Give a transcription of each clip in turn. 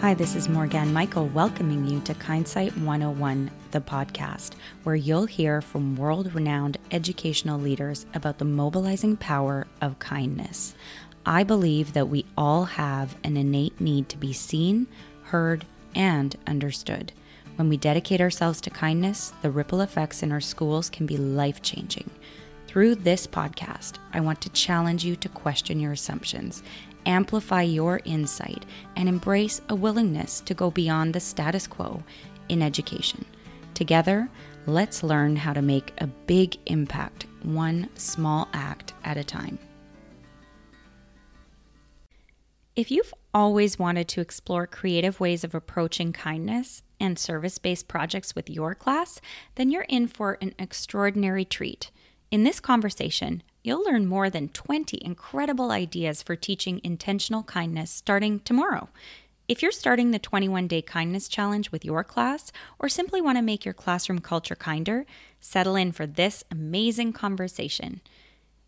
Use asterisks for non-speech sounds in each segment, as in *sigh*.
Hi, this is Morgan Michael welcoming you to Kindsight 101, the podcast, where you'll hear from world renowned educational leaders about the mobilizing power of kindness. I believe that we all have an innate need to be seen, heard, and understood. When we dedicate ourselves to kindness, the ripple effects in our schools can be life changing. Through this podcast, I want to challenge you to question your assumptions amplify your insight, and embrace a willingness to go beyond the status quo in education. Together, let's learn how to make a big impact, one small act at a time. If you've always wanted to explore creative ways of approaching kindness and service based projects with your class, then you're in for an extraordinary treat. In this conversation, you'll learn more than 20 incredible ideas for teaching intentional kindness starting tomorrow. If you're starting the 21 day kindness challenge with your class, or simply want to make your classroom culture kinder, settle in for this amazing conversation.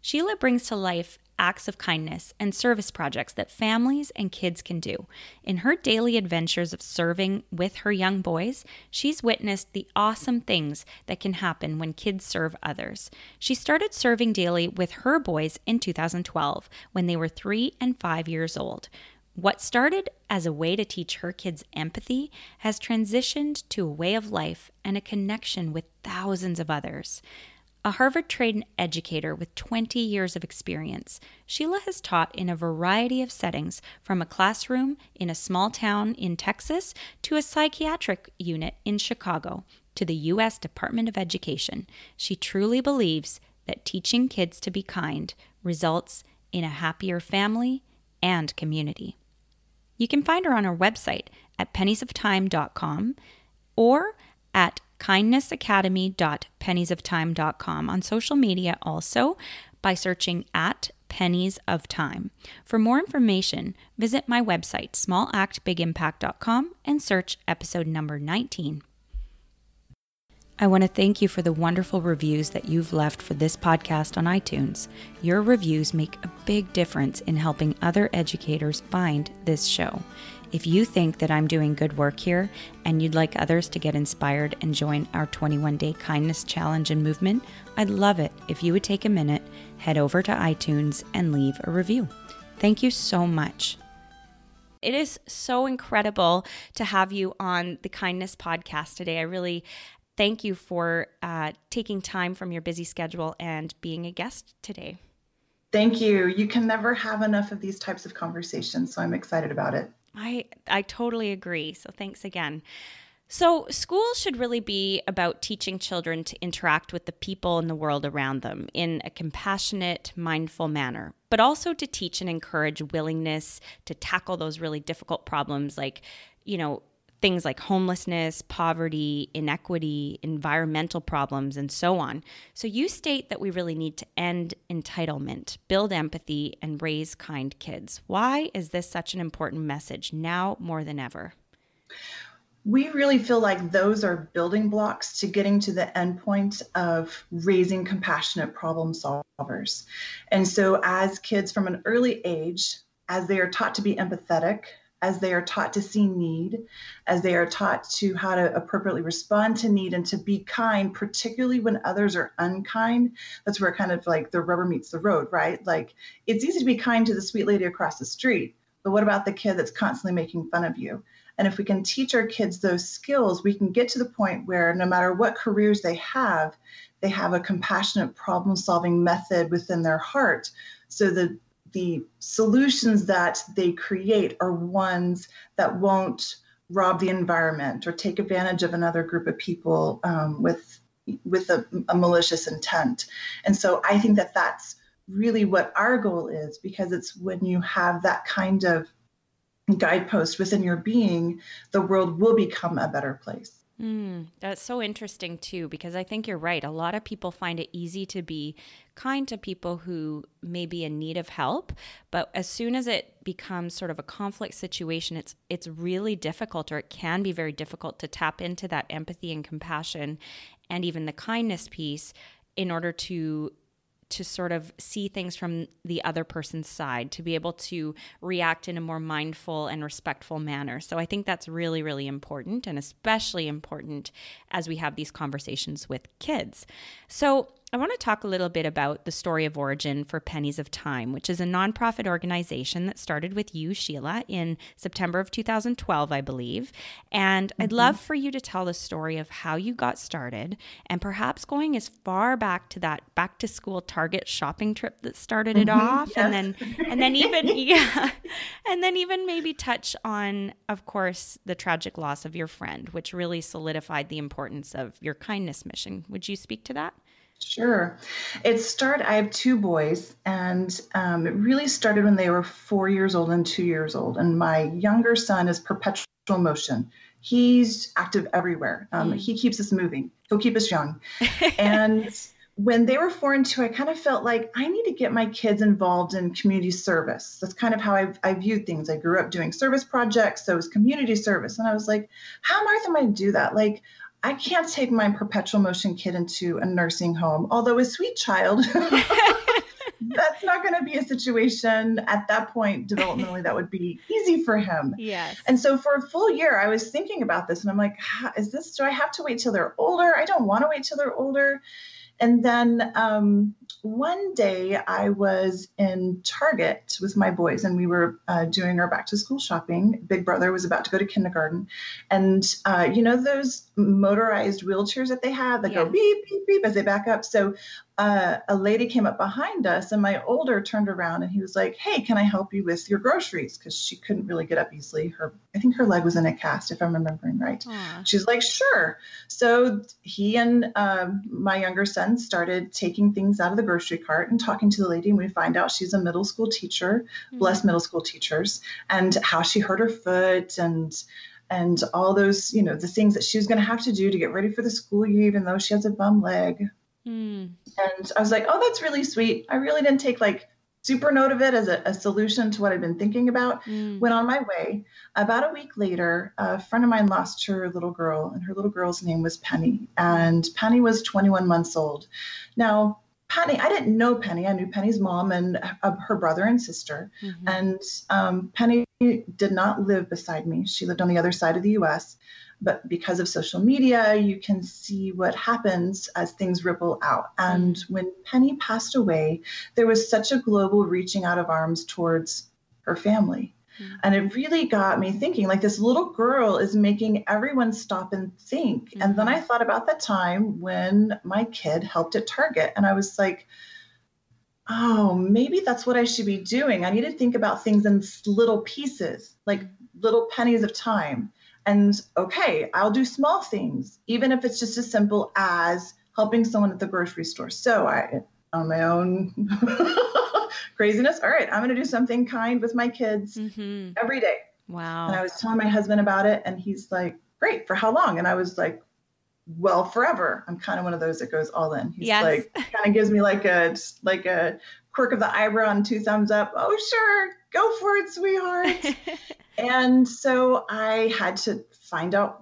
Sheila brings to life acts of kindness and service projects that families and kids can do. In her daily adventures of serving with her young boys, she's witnessed the awesome things that can happen when kids serve others. She started serving daily with her boys in 2012 when they were three and five years old. What started as a way to teach her kids empathy has transitioned to a way of life and a connection with thousands of others. A Harvard trained educator with 20 years of experience, Sheila has taught in a variety of settings from a classroom in a small town in Texas to a psychiatric unit in Chicago to the U.S. Department of Education. She truly believes that teaching kids to be kind results in a happier family and community. You can find her on her website at penniesoftime.com or at kindnessacademy.penniesoftime.com on social media also by searching at pennies of time. For more information, visit my website smallactbigimpact.com and search episode number 19. I want to thank you for the wonderful reviews that you've left for this podcast on iTunes. Your reviews make a big difference in helping other educators find this show. If you think that I'm doing good work here and you'd like others to get inspired and join our 21 day kindness challenge and movement, I'd love it if you would take a minute, head over to iTunes, and leave a review. Thank you so much. It is so incredible to have you on the Kindness Podcast today. I really thank you for uh, taking time from your busy schedule and being a guest today. Thank you. You can never have enough of these types of conversations, so I'm excited about it. I I totally agree. So thanks again. So, schools should really be about teaching children to interact with the people in the world around them in a compassionate, mindful manner, but also to teach and encourage willingness to tackle those really difficult problems like, you know, things like homelessness, poverty, inequity, environmental problems, and so on. So, you state that we really need to end entitlement, build empathy, and raise kind kids. Why is this such an important message now more than ever? We really feel like those are building blocks to getting to the endpoint of raising compassionate problem solvers. And so, as kids from an early age, as they are taught to be empathetic, as they are taught to see need, as they are taught to how to appropriately respond to need and to be kind, particularly when others are unkind. That's where kind of like the rubber meets the road, right? Like it's easy to be kind to the sweet lady across the street, but what about the kid that's constantly making fun of you? And if we can teach our kids those skills, we can get to the point where no matter what careers they have, they have a compassionate problem solving method within their heart so that the solutions that they create are ones that won't rob the environment or take advantage of another group of people um, with with a, a, malicious intent. And so I think that that's really what our goal is because it's when you have that kind of guidepost within your being, the world will become a better place. Mm, that's so interesting too, because I think you're right. A lot of people find it easy to be kind to people who may be in need of help, but as soon as it becomes sort of a conflict situation, it's it's really difficult, or it can be very difficult to tap into that empathy and compassion, and even the kindness piece in order to to sort of see things from the other person's side, to be able to react in a more mindful and respectful manner. So I think that's really, really important, and especially important as we have these conversations with kids. So I want to talk a little bit about the story of origin for Pennies of Time, which is a nonprofit organization that started with you, Sheila, in September of 2012, I believe. And mm-hmm. I'd love for you to tell the story of how you got started and perhaps going as far back to that back to school Target shopping trip that started it mm-hmm. off. And then and then even *laughs* *laughs* yeah. And then even maybe touch on, of course, the tragic loss of your friend, which really solidified the importance of your kindness mission. Would you speak to that? Sure. It started, I have two boys, and um, it really started when they were four years old and two years old. And my younger son is perpetual motion. He's active everywhere. Um, mm. He keeps us moving, he'll keep us young. *laughs* and when they were four and two, I kind of felt like I need to get my kids involved in community service. That's kind of how I've, I viewed things. I grew up doing service projects, so it was community service. And I was like, how on earth am I going to do that? Like, I can't take my perpetual motion kid into a nursing home, although a sweet child. *laughs* that's not going to be a situation at that point developmentally that would be easy for him. Yes. And so for a full year, I was thinking about this and I'm like, is this, do I have to wait till they're older? I don't want to wait till they're older. And then um, one day I was in Target with my boys and we were uh, doing our back to school shopping. Big brother was about to go to kindergarten. And uh, you know those motorized wheelchairs that they have that yes. go beep, beep, beep as they back up? So uh, a lady came up behind us and my older turned around and he was like hey can i help you with your groceries because she couldn't really get up easily her i think her leg was in a cast if i'm remembering right Aww. she's like sure so he and um, my younger son started taking things out of the grocery cart and talking to the lady and we find out she's a middle school teacher mm-hmm. bless middle school teachers and how she hurt her foot and and all those you know the things that she was going to have to do to get ready for the school year even though she has a bum leg Mm. And I was like, oh, that's really sweet. I really didn't take like super note of it as a, a solution to what I'd been thinking about. Mm. Went on my way. About a week later, a friend of mine lost her little girl, and her little girl's name was Penny. And Penny was 21 months old. Now, Penny, I didn't know Penny. I knew Penny's mom and uh, her brother and sister. Mm-hmm. And um, Penny did not live beside me. She lived on the other side of the US but because of social media, you can see what happens as things ripple out. And mm. when Penny passed away, there was such a global reaching out of arms towards her family. Mm. And it really got me thinking like this little girl is making everyone stop and think. Mm-hmm. And then I mm-hmm. thought about the time when my kid helped at Target, and I was like, oh, maybe that's what I should be doing. I need to think about things in little pieces, like little pennies of time. And okay, I'll do small things, even if it's just as simple as helping someone at the grocery store. So I, on my own *laughs* craziness, all right, I'm going to do something kind with my kids mm-hmm. every day. Wow. And I was telling my husband about it, and he's like, great, for how long? And I was like, well, forever. I'm kind of one of those that goes all in. He's yes. like, *laughs* kind of gives me like a, like a quirk of the eyebrow and two thumbs up. Oh, sure, go for it, sweetheart. *laughs* and so I had to find out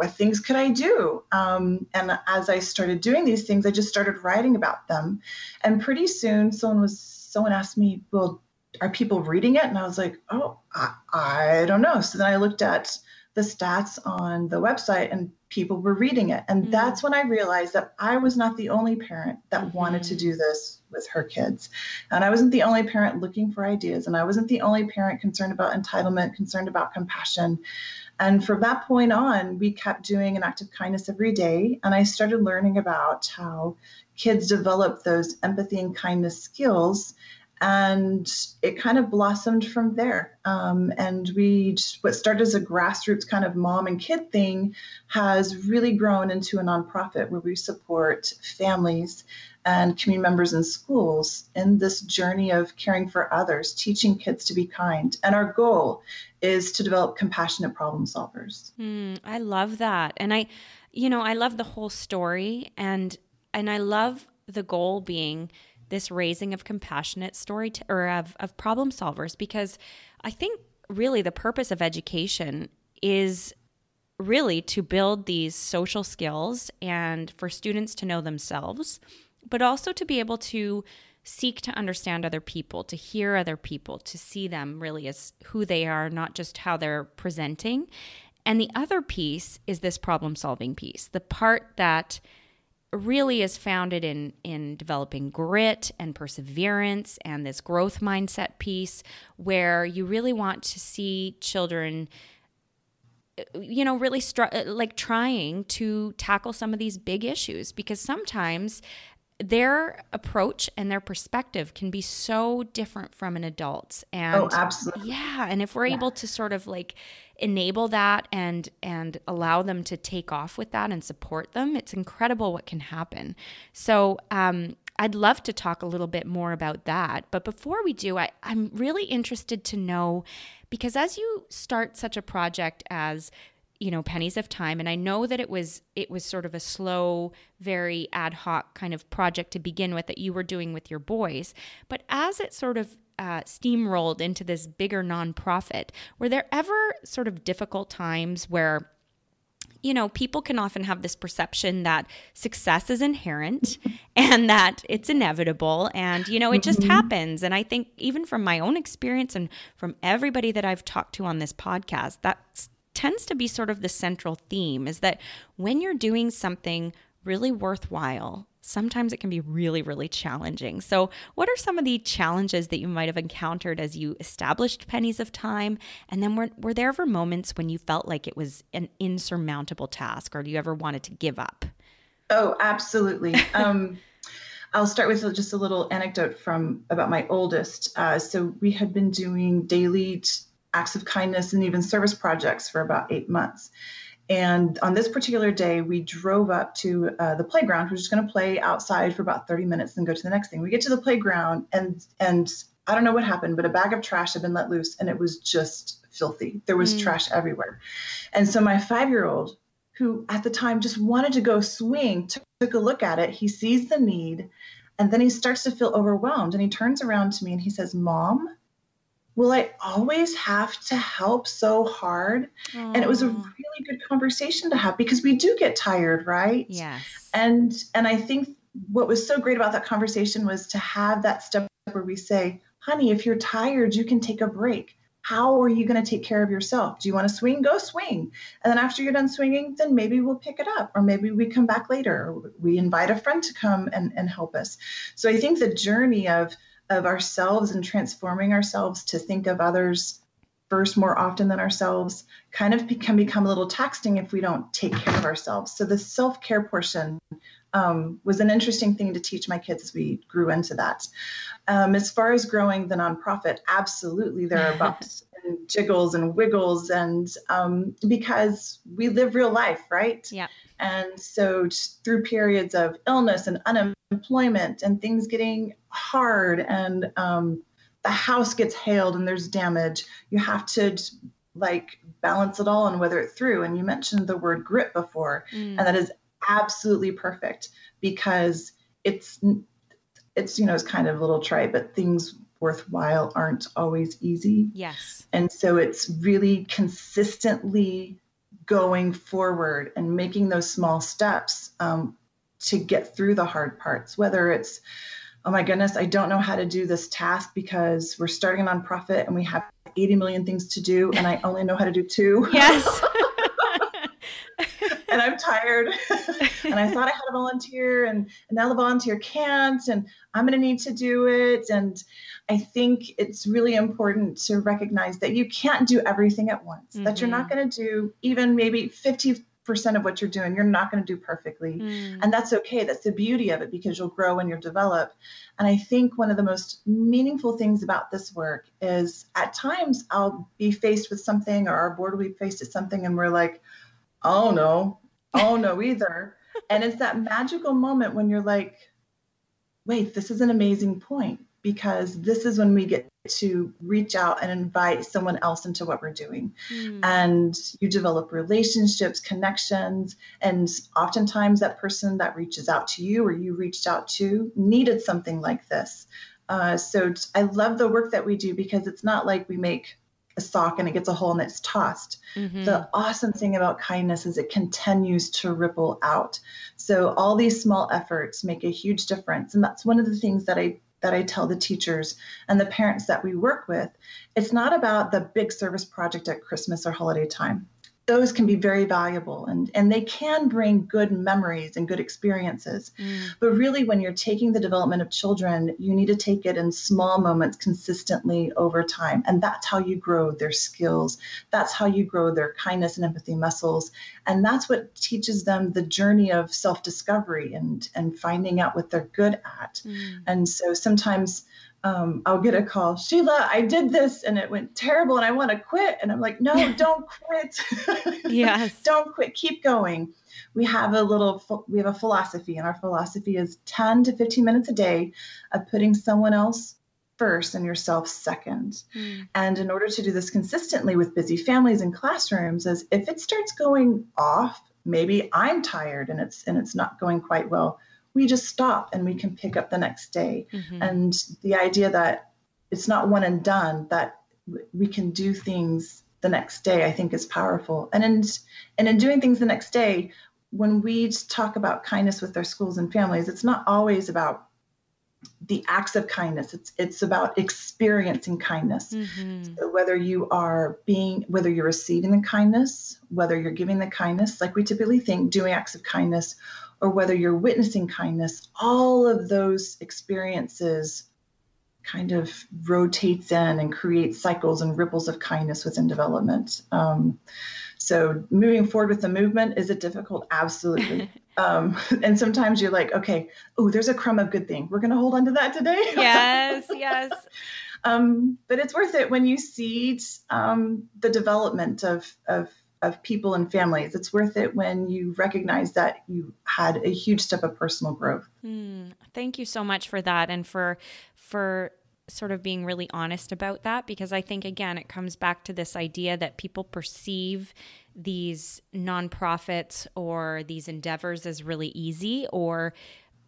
what things could I do. Um, and as I started doing these things, I just started writing about them. And pretty soon, someone was someone asked me, "Well, are people reading it?" And I was like, "Oh, I, I don't know." So then I looked at the stats on the website, and people were reading it. And mm-hmm. that's when I realized that I was not the only parent that mm-hmm. wanted to do this with her kids. And I wasn't the only parent looking for ideas. And I wasn't the only parent concerned about entitlement, concerned about compassion. And from that point on, we kept doing an act of kindness every day. And I started learning about how kids develop those empathy and kindness skills and it kind of blossomed from there. Um, and we, what started as a grassroots kind of mom and kid thing, has really grown into a nonprofit where we support families and community members in schools in this journey of caring for others, teaching kids to be kind. And our goal is to develop compassionate problem solvers. Mm, I love that, and I, you know, I love the whole story, and and I love the goal being this raising of compassionate story or of, of problem solvers because I think really the purpose of education is really to build these social skills and for students to know themselves, but also to be able to seek to understand other people, to hear other people, to see them really as who they are, not just how they're presenting. And the other piece is this problem solving piece, the part that really is founded in in developing grit and perseverance and this growth mindset piece where you really want to see children you know really str- like trying to tackle some of these big issues because sometimes their approach and their perspective can be so different from an adult's and oh absolutely yeah and if we're yeah. able to sort of like enable that and and allow them to take off with that and support them it's incredible what can happen so um I'd love to talk a little bit more about that. But before we do, I, I'm really interested to know because as you start such a project as you know pennies of time and i know that it was it was sort of a slow very ad hoc kind of project to begin with that you were doing with your boys but as it sort of uh, steamrolled into this bigger nonprofit were there ever sort of difficult times where you know, people can often have this perception that success is inherent *laughs* and that it's inevitable and, you know, it just mm-hmm. happens. And I think even from my own experience and from everybody that I've talked to on this podcast, that's tends to be sort of the central theme is that when you're doing something really worthwhile, sometimes it can be really, really challenging. So, what are some of the challenges that you might have encountered as you established Pennies of Time? And then were, were there ever moments when you felt like it was an insurmountable task or do you ever wanted to give up? Oh, absolutely. *laughs* Um, I'll start with just a little anecdote from about my oldest. Uh, so we had been doing daily acts of kindness and even service projects for about eight months. And on this particular day, we drove up to uh, the playground. We are just going to play outside for about 30 minutes and go to the next thing. We get to the playground, and and I don't know what happened, but a bag of trash had been let loose, and it was just filthy. There was mm. trash everywhere. And so my five-year-old, who at the time just wanted to go swing, took, took a look at it. He sees the need, and then he starts to feel overwhelmed. And he turns around to me and he says, "Mom." Will I always have to help so hard? Aww. And it was a mm. really good conversation to have because we do get tired, right? Yes. And and I think what was so great about that conversation was to have that step where we say, honey, if you're tired, you can take a break. How are you going to take care of yourself? Do you want to swing? Go swing. And then after you're done swinging, then maybe we'll pick it up, or maybe we come back later, or we invite a friend to come and, and help us. So I think the journey of of ourselves and transforming ourselves to think of others first more often than ourselves kind of be, can become a little taxing if we don't take care of ourselves. So the self care portion um, was an interesting thing to teach my kids as we grew into that. Um, as far as growing the nonprofit, absolutely there are *laughs* bumps and jiggles and wiggles, and um, because we live real life, right? Yeah. And so through periods of illness and unemployment and things getting hard and um, the house gets hailed and there's damage, you have to like balance it all and weather it through. And you mentioned the word grit before, mm. and that is absolutely perfect because it's it's you know it's kind of a little trite, but things worthwhile aren't always easy. Yes. And so it's really consistently going forward and making those small steps um, to get through the hard parts, whether it's oh my goodness, I don't know how to do this task because we're starting a nonprofit and we have 80 million things to do and I only know how to do two. *laughs* Yes. *laughs* and I'm tired. *laughs* and I thought I had a volunteer and, and now the volunteer can't and I'm going to need to do it. And I think it's really important to recognize that you can't do everything at once, mm-hmm. that you're not mm-hmm. going to do even maybe 50 percent of what you're doing you're not going to do perfectly. Mm. and that's okay that's the beauty of it because you'll grow and you'll develop. And i think one of the most meaningful things about this work is at times i'll be faced with something or our board will be faced with something and we're like oh no. Oh no *laughs* either. And it's that magical moment when you're like wait this is an amazing point because this is when we get to reach out and invite someone else into what we're doing. Mm. And you develop relationships, connections, and oftentimes that person that reaches out to you or you reached out to needed something like this. Uh, so I love the work that we do because it's not like we make a sock and it gets a hole and it's tossed. Mm-hmm. The awesome thing about kindness is it continues to ripple out. So all these small efforts make a huge difference. And that's one of the things that I that I tell the teachers and the parents that we work with, it's not about the big service project at Christmas or holiday time those can be very valuable and, and they can bring good memories and good experiences. Mm. But really, when you're taking the development of children, you need to take it in small moments consistently over time. And that's how you grow their skills. That's how you grow their kindness and empathy muscles. And that's what teaches them the journey of self discovery and, and finding out what they're good at. Mm. And so sometimes um, I'll get a call, Sheila, I did this and it went terrible and I want to quit. And I'm like, no, *laughs* don't quit. *laughs* yes. don't quit. Keep going. We have a little, we have a philosophy, and our philosophy is 10 to 15 minutes a day of putting someone else first and yourself second. Mm. And in order to do this consistently with busy families and classrooms, is if it starts going off, maybe I'm tired and it's and it's not going quite well we just stop and we can pick up the next day. Mm-hmm. And the idea that it's not one and done, that we can do things the next day, I think is powerful. And in, and in doing things the next day, when we talk about kindness with our schools and families, it's not always about the acts of kindness it's it's about experiencing kindness mm-hmm. so whether you are being whether you're receiving the kindness whether you're giving the kindness like we typically think doing acts of kindness or whether you're witnessing kindness, all of those experiences kind of rotates in and creates cycles and ripples of kindness within development. Um, so moving forward with the movement is it difficult? Absolutely. *laughs* um, and sometimes you're like, okay, oh, there's a crumb of good thing. We're going to hold on to that today. *laughs* yes, yes. Um, but it's worth it when you see um, the development of of of people and families. It's worth it when you recognize that you had a huge step of personal growth. Mm, thank you so much for that and for for sort of being really honest about that because I think again it comes back to this idea that people perceive these nonprofits or these endeavors as really easy or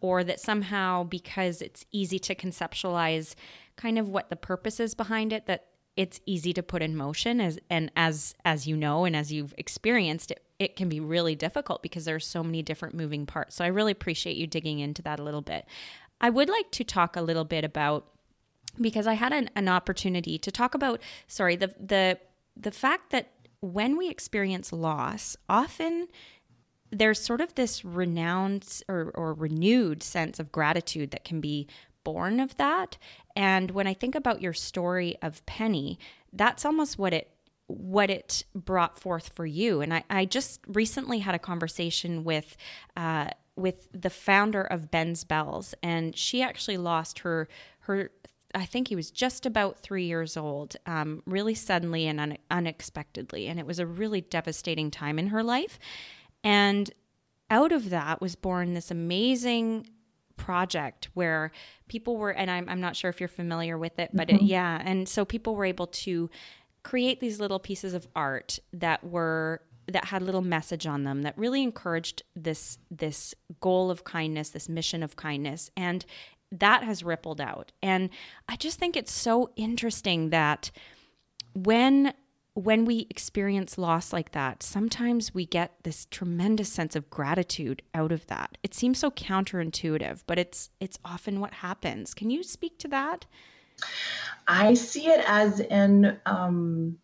or that somehow because it's easy to conceptualize kind of what the purpose is behind it that it's easy to put in motion as and as as you know and as you've experienced it it can be really difficult because there's so many different moving parts. So i really appreciate you digging into that a little bit. I would like to talk a little bit about because i had an, an opportunity to talk about sorry the the the fact that when we experience loss often there's sort of this renowned or, or renewed sense of gratitude that can be born of that. And when I think about your story of Penny, that's almost what it what it brought forth for you. And I, I just recently had a conversation with uh, with the founder of Ben's Bells, and she actually lost her her. I think he was just about three years old, um, really suddenly and un- unexpectedly, and it was a really devastating time in her life. And out of that was born this amazing project where people were, and I'm, I'm not sure if you're familiar with it, but mm-hmm. it, yeah. And so people were able to create these little pieces of art that were that had a little message on them that really encouraged this this goal of kindness this mission of kindness and that has rippled out and i just think it's so interesting that when when we experience loss like that, sometimes we get this tremendous sense of gratitude out of that. It seems so counterintuitive, but it's it's often what happens. Can you speak to that? I see it as in um,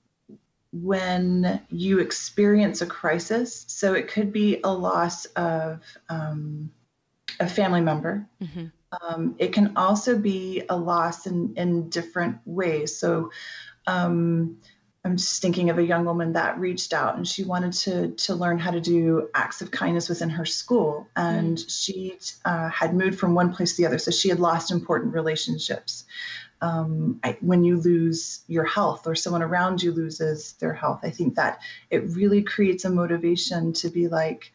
when you experience a crisis. So it could be a loss of um, a family member. Mm-hmm. Um, it can also be a loss in in different ways. So um, I'm just thinking of a young woman that reached out and she wanted to to learn how to do acts of kindness within her school, and mm. she uh, had moved from one place to the other, so she had lost important relationships. Um, I, when you lose your health or someone around you loses their health, I think that it really creates a motivation to be like,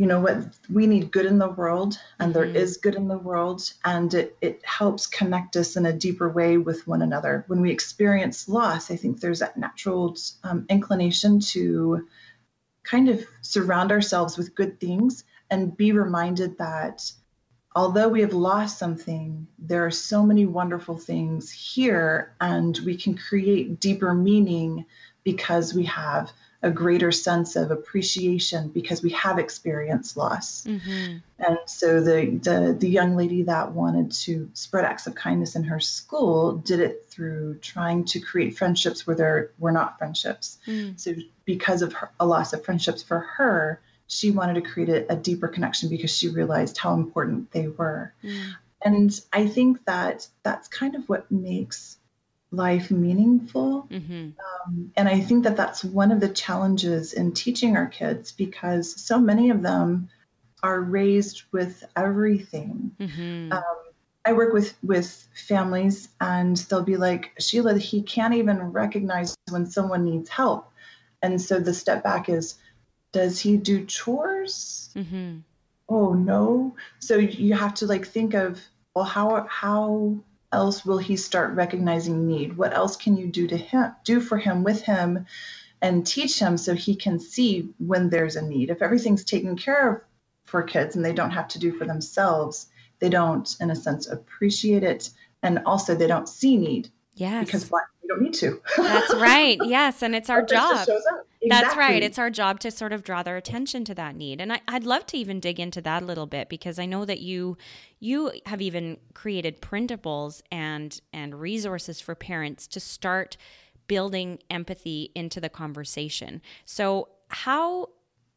you know what we need good in the world and mm-hmm. there is good in the world and it, it helps connect us in a deeper way with one another when we experience loss i think there's that natural um, inclination to kind of surround ourselves with good things and be reminded that although we have lost something there are so many wonderful things here and we can create deeper meaning because we have a greater sense of appreciation because we have experienced loss. Mm-hmm. And so the, the the young lady that wanted to spread acts of kindness in her school did it through trying to create friendships where there were not friendships. Mm. So because of her, a loss of friendships for her, she wanted to create a, a, deeper connection because she realized how important they were. Mm. And I think that that's kind of what makes life meaningful. Mm-hmm. Um, and I think that that's one of the challenges in teaching our kids because so many of them are raised with everything. Mm-hmm. Um, I work with with families, and they'll be like, Sheila, he can't even recognize when someone needs help, and so the step back is, does he do chores? Mm-hmm. Oh no! So you have to like think of, well, how how else will he start recognizing need? What else can you do to him, do for him, with him, and teach him so he can see when there's a need? If everything's taken care of for kids and they don't have to do for themselves, they don't, in a sense, appreciate it, and also they don't see need. Yes. Because what? We don't need to. That's right. *laughs* Yes. And it's our job. Exactly. That's right. It's our job to sort of draw their attention to that need. And I, would love to even dig into that a little bit because I know that you you have even created printables and and resources for parents to start building empathy into the conversation. So how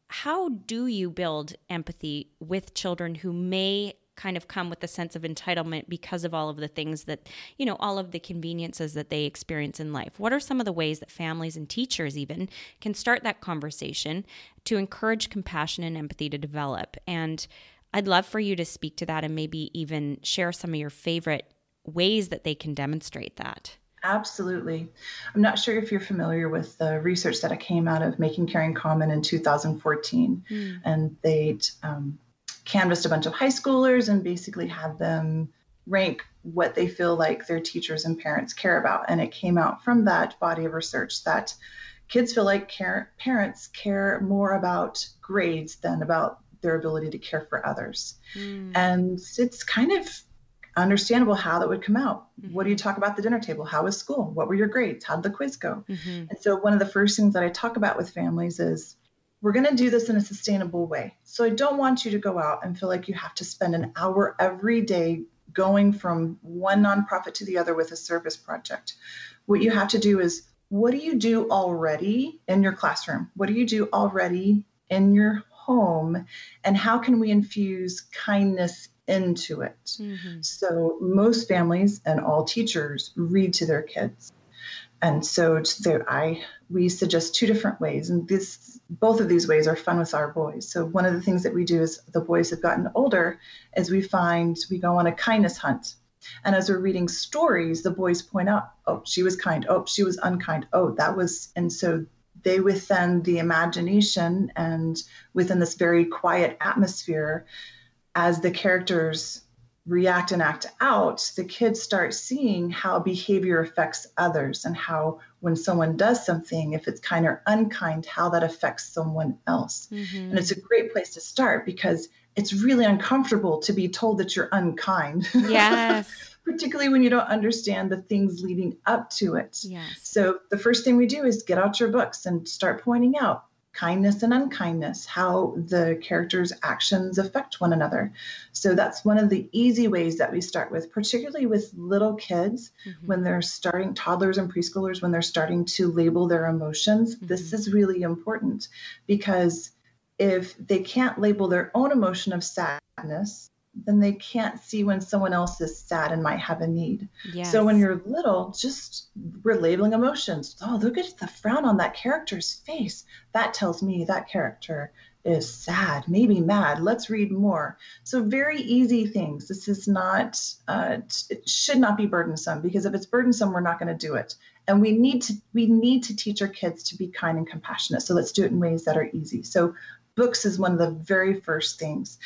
how do you build empathy with children who may kind of come with a sense of entitlement because of all of the things that, you know, all of the conveniences that they experience in life. What are some of the ways that families and teachers even can start that conversation to encourage compassion and empathy to develop? And I'd love for you to speak to that and maybe even share some of your favorite ways that they can demonstrate that. Absolutely. I'm not sure if you're familiar with the research that came out of Making Caring Common in 2014. Mm. And they um, canvassed a bunch of high schoolers and basically had them rank what they feel like their teachers and parents care about. And it came out from that body of research that kids feel like care, parents care more about grades than about their ability to care for others. Mm. And it's kind of understandable how that would come out. Mm-hmm. What do you talk about at the dinner table? How was school? What were your grades? How did the quiz go? Mm-hmm. And so, one of the first things that I talk about with families is we're going to do this in a sustainable way. So I don't want you to go out and feel like you have to spend an hour every day going from one nonprofit to the other with a service project. What you have to do is what do you do already in your classroom? What do you do already in your home? And how can we infuse kindness into it? Mm-hmm. So, most families and all teachers read to their kids and so there, I we suggest two different ways, and this both of these ways are fun with our boys. So one of the things that we do as the boys have gotten older is we find we go on a kindness hunt, and as we're reading stories, the boys point out, oh, she was kind, oh, she was unkind, oh, that was, and so they within the imagination and within this very quiet atmosphere, as the characters react and act out, the kids start seeing how behavior affects others and how when someone does something, if it's kind or unkind, how that affects someone else. Mm-hmm. And it's a great place to start because it's really uncomfortable to be told that you're unkind. Yes. *laughs* Particularly when you don't understand the things leading up to it. Yes. So the first thing we do is get out your books and start pointing out kindness and unkindness, how the characters' actions affect one another. So that's one of the easy ways that we start with, particularly with little kids mm-hmm. when they're starting, toddlers and preschoolers, when they're starting to label their emotions. Mm-hmm. This is really important because if they can't label their own emotion of sadness, then they can't see when someone else is sad and might have a need. Yes. So when you're little, just we're labeling emotions. Oh, look at the frown on that character's face. That tells me that character is sad, maybe mad. Let's read more. So very easy things. This is not, uh, it should not be burdensome because if it's burdensome, we're not going to do it. And we need to we need to teach our kids to be kind and compassionate. So let's do it in ways that are easy. So books is one of the very first things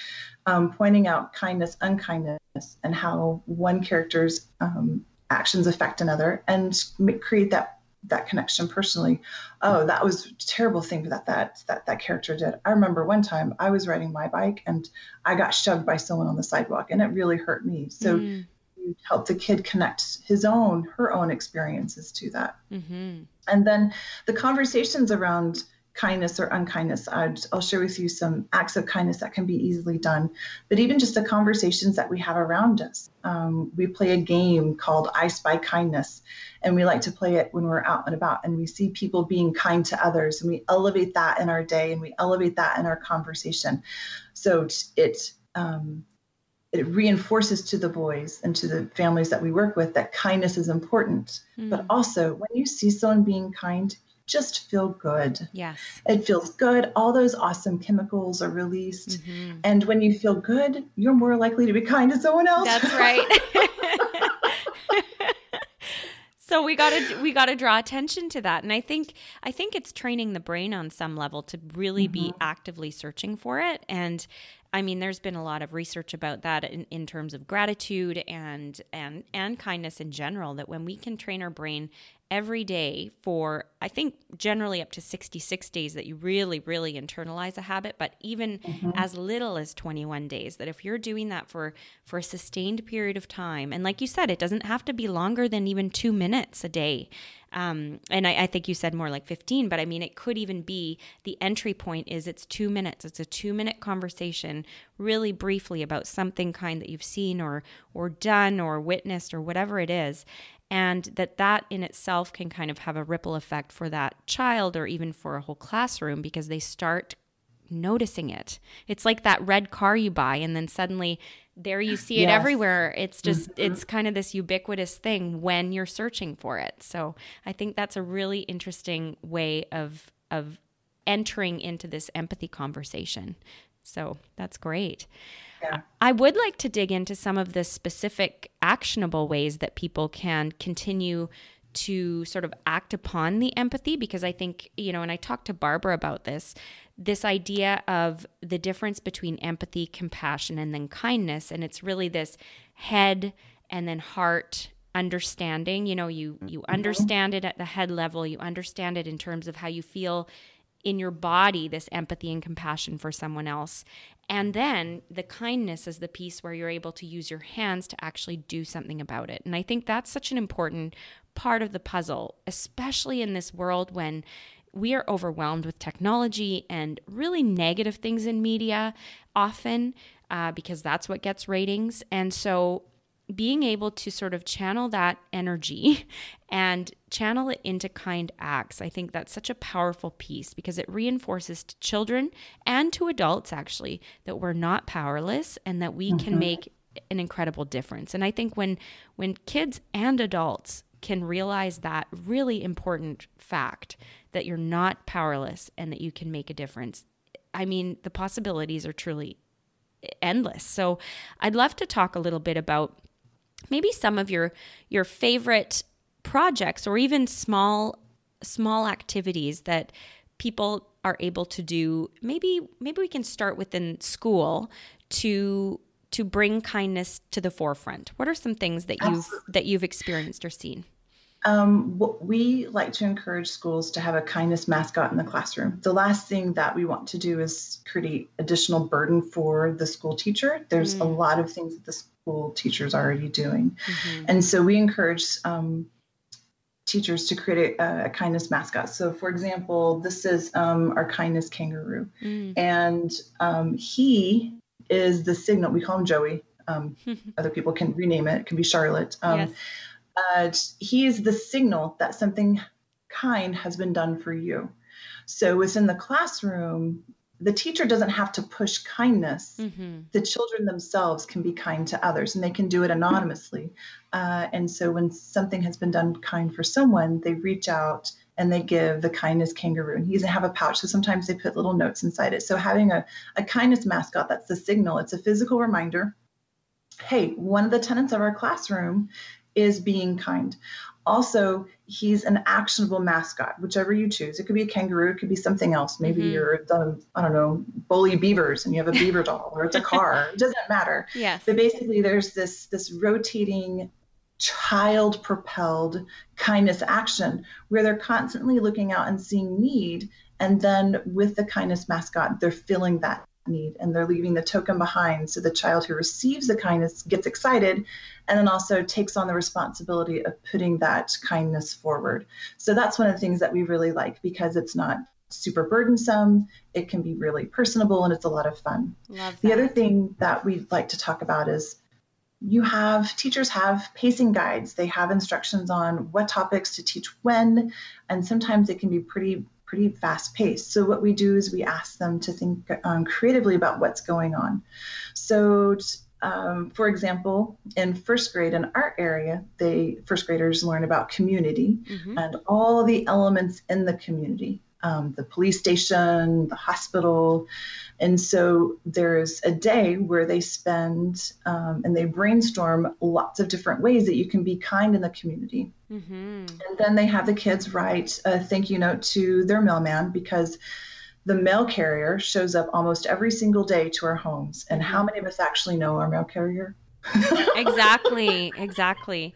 um, pointing out kindness, unkindness, and how one character's um, actions affect another, and create that that connection personally. Oh, that was a terrible thing that that that that character did. I remember one time I was riding my bike and I got shoved by someone on the sidewalk, and it really hurt me. So. Mm. You help the kid connect his own, her own experiences to that. Mm-hmm. And then the conversations around kindness or unkindness. i will share with you some acts of kindness that can be easily done, but even just the conversations that we have around us. Um, we play a game called I Spy Kindness, and we like to play it when we're out and about and we see people being kind to others, and we elevate that in our day and we elevate that in our conversation. So it um, it reinforces to the boys and to the families that we work with that kindness is important. Mm. But also, when you see someone being kind, just feel good. Yes. It feels good. All those awesome chemicals are released. Mm-hmm. And when you feel good, you're more likely to be kind to someone else. That's right. *laughs* *laughs* so we got to we got to draw attention to that and i think i think it's training the brain on some level to really mm-hmm. be actively searching for it and I mean, there's been a lot of research about that in, in terms of gratitude and and and kindness in general. That when we can train our brain every day for I think generally up to 66 days that you really really internalize a habit but even mm-hmm. as little as 21 days that if you're doing that for for a sustained period of time and like you said it doesn't have to be longer than even 2 minutes a day um, and I, I, think you said more like 15 but i mean it could even be the entry point is it's two minutes. It's a two minute conversation really briefly about something kind that you've seen or or done or witnessed or whatever it is. And that that in itself can kind of have a ripple effect for that child or even for a whole classroom because they start noticing it. It's like that red car you buy and then suddenly there you see it yes. everywhere. It's just mm-hmm. it's kind of this ubiquitous thing when you're searching for it. So, I think that's a really interesting way of of entering into this empathy conversation. So, that's great. Yeah. I would like to dig into some of the specific actionable ways that people can continue to sort of act upon the empathy because I think, you know, and I talked to Barbara about this, this idea of the difference between empathy, compassion, and then kindness. And it's really this head and then heart understanding. You know, you you mm-hmm. understand it at the head level, you understand it in terms of how you feel in your body this empathy and compassion for someone else. And then the kindness is the piece where you're able to use your hands to actually do something about it. And I think that's such an important part of the puzzle, especially in this world when we are overwhelmed with technology and really negative things in media often uh, because that's what gets ratings. And so being able to sort of channel that energy *laughs* and channel it into kind acts, I think that's such a powerful piece because it reinforces to children and to adults actually that we're not powerless and that we mm-hmm. can make an incredible difference. And I think when when kids and adults can realize that really important fact that you're not powerless and that you can make a difference, I mean, the possibilities are truly endless. So I'd love to talk a little bit about maybe some of your your favorite projects or even small small activities that people are able to do maybe maybe we can start within school to to bring kindness to the forefront what are some things that you've Absolutely. that you've experienced or seen um, we like to encourage schools to have a kindness mascot in the classroom. The last thing that we want to do is create additional burden for the school teacher. There's mm. a lot of things that the school teachers are already doing. Mm-hmm. And so we encourage um, teachers to create a, a, kindness mascot. So, for example, this is um, our kindness kangaroo. Mm. And um, he is the signal, we call him Joey. Um, *laughs* other people can rename it, it can be Charlotte. Um, yes. Uh, he is the signal that something kind has been done for you. So within the classroom, the teacher doesn't have to push kindness. Mm-hmm. The children themselves can be kind to others and they can do it anonymously. Uh, and so when something has been done kind for someone, they reach out and they give the kindness kangaroo. And he doesn't have a pouch, so sometimes they put little notes inside it. So having a, a kindness mascot, that's the signal. It's a physical reminder. Hey, one of the tenants of our classroom is being kind. Also, he's an actionable mascot, whichever you choose. It could be a kangaroo, it could be something else. Maybe mm-hmm. you're the, I don't know, bully beavers and you have a beaver doll or it's a car. *laughs* It doesn't matter. Yes. But basically there's this this rotating child propelled kindness action where they're constantly looking out and seeing need and then with the kindness mascot they're filling that need and they're leaving the token behind so the child who receives the kindness gets excited and then also takes on the responsibility of putting that kindness forward so that's one of the things that we really like because it's not super burdensome. It can be really personable and it's a lot of fun. The other thing that we'd like to talk about is you have teachers have pacing guides. They have instructions on what topics to teach when and sometimes it can be pretty pretty fast paced. So what we do is we ask them to think um, creatively about what's going on. So um, for example in first grade in our area they first graders learn about community mm-hmm. and all the elements in the community um, the police station the hospital and so there's a day where they spend um, and they brainstorm lots of different ways that you can be kind in the community. Mm-hmm. And then they have the kids write a thank you note to their mailman because the mail carrier shows up almost every single day to our homes. And how mm-hmm. many of us actually know our mail carrier? *laughs* exactly, exactly.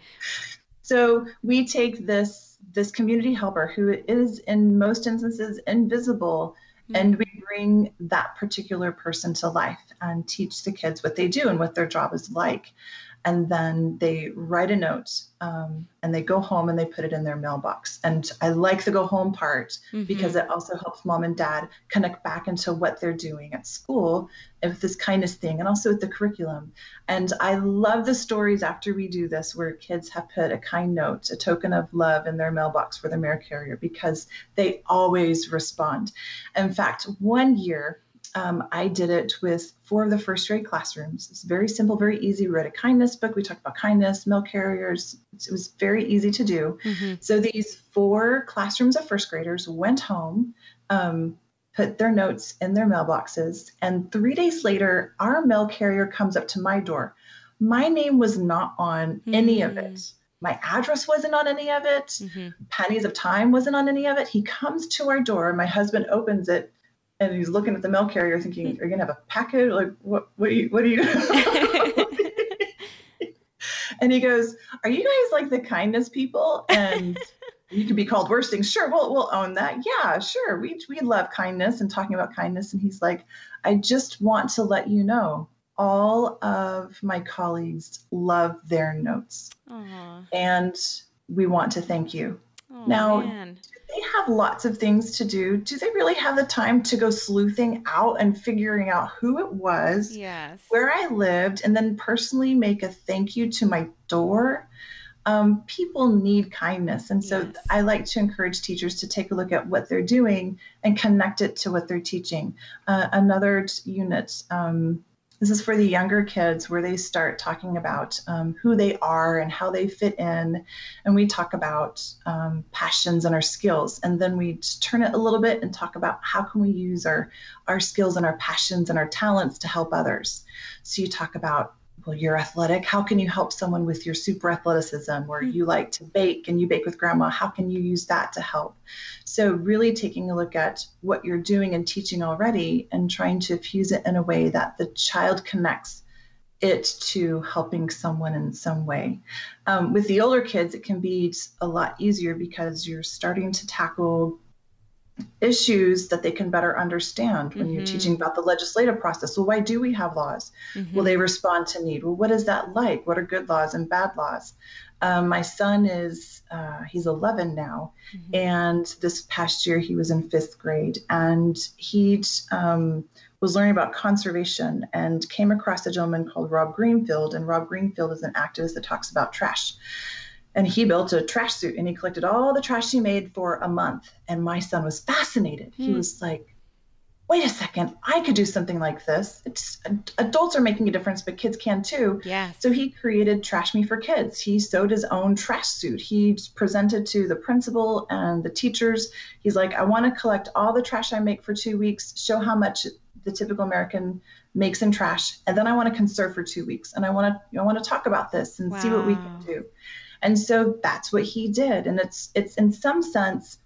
So we take this this community helper who is in most instances invisible mm-hmm. and we bring that particular person to life and teach the kids what they do and what their job is like and then they write a note um, and they go home and they put it in their mailbox. And i like the go home part mm-hmm. because it also helps mom and dad connect back into what they're doing at school with this kindness thing and also with the curriculum. And i love the stories after we do this where kids have put a kind note a token of love in their mailbox for the mail carrier because they always respond. In fact one year um, I did it with four of the first grade classrooms. It's very simple, very easy. We read a kindness book. We talked about kindness, mail carriers. It was very easy to do. Mm-hmm. So these four classrooms of first graders went home, um, put their notes in their mailboxes, and three days later, our mail carrier comes up to my door. My name was not on mm-hmm. any of it. Mm. My address wasn't on any of it. Mm-hmm. Pennies of time wasn't on any of it. He comes to our door. My husband opens it and he's looking at the mail carrier thinking, hmm. are you going to have a package? Like, what, what are you, what are you? *laughs* *laughs* and he goes, are you guys like the kindness people? And *laughs* you can be called worse things. Sure. We'll, we'll own that. Yeah, sure. We, we love kindness and talking about kindness. And he's like, I just want to let you know all of my colleagues love their notes. Aww. And we want to thank you. Oh, now, man they have lots of things to do. Do they really have the time to go sleuthing out and figuring out who it was, yes. where I lived, and then personally make a thank you to my door? Um, people need kindness. And so yes. I like to encourage teachers to take a look at what they're doing and connect it to what they're teaching. Uh, another unit, um, this is for the younger kids where they start talking about um, who they are and how they fit in. And we talk about um, passions and our skills. And then we turn it a little bit and talk about how can we use our, our skills and our passions and our talents to help others. So you talk about well, you're athletic. How can you help someone with your super athleticism? Or mm-hmm. you like to bake and you bake with grandma. How can you use that to help? So, really taking a look at what you're doing and teaching already and trying to fuse it in a way that the child connects it to helping someone in some way. Um, with the older kids, it can be a lot easier because you're starting to tackle issues that they can better understand when mm-hmm. you're teaching about the legislative process. Well, why do we have laws? Mm-hmm. Will they respond to need? Well, what is that like? What are good laws and bad laws? Um, my son is uh, he's 11 now, mm-hmm. and this past year he was in fifth grade, and he um, was learning about conservation and came across a gentleman called Rob Greenfield, and Rob Greenfield is an activist that talks about trash and he built a trash suit and he collected all the trash he made for a month. And my son was fascinated. He hmm. was like wait a second i could do something like this. It's adults are making a difference but kids can too. Yeah so he created trash me for kids. He sewed his own trash suit. He presented to the principal and the teachers. He's like i want to collect all the trash i make for two weeks show how much the typical american makes in trash and then i want to conserve for two weeks and i want to i want to talk about this and wow. see what we can do and so that's what he did. And it's it's in some sense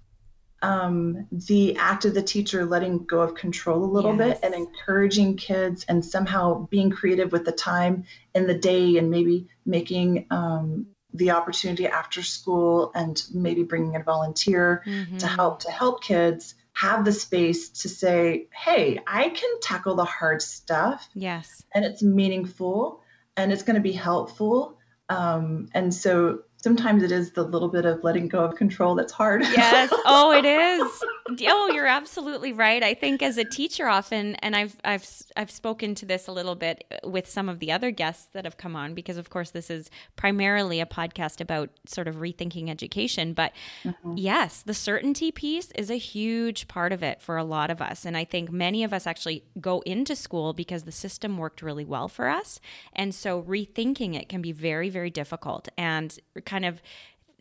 um, the act of the teacher letting go of control a little yes. bit and encouraging kids and somehow being creative with the time in the day and maybe making um, the opportunity after school and maybe bringing a volunteer mm-hmm. to help to help kids have the space to say hey i can tackle the hard stuff yes and it's meaningful and it's going to be helpful um, and so sometimes it is the little bit of letting go of control that's hard. yes. *laughs* Oh, it is. Oh, you're absolutely right. I think as a teacher often and I've I've I've spoken to this a little bit with some of the other guests that have come on because of course this is primarily a podcast about sort of rethinking education, but mm-hmm. yes, the certainty piece is a huge part of it for a lot of us and I think many of us actually go into school because the system worked really well for us. And so rethinking it can be very very difficult and kind of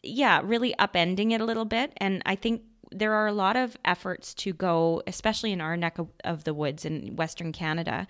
yeah, really upending it a little bit. And I think there are a lot of efforts to go, especially in our neck of, of the woods in Western Canada,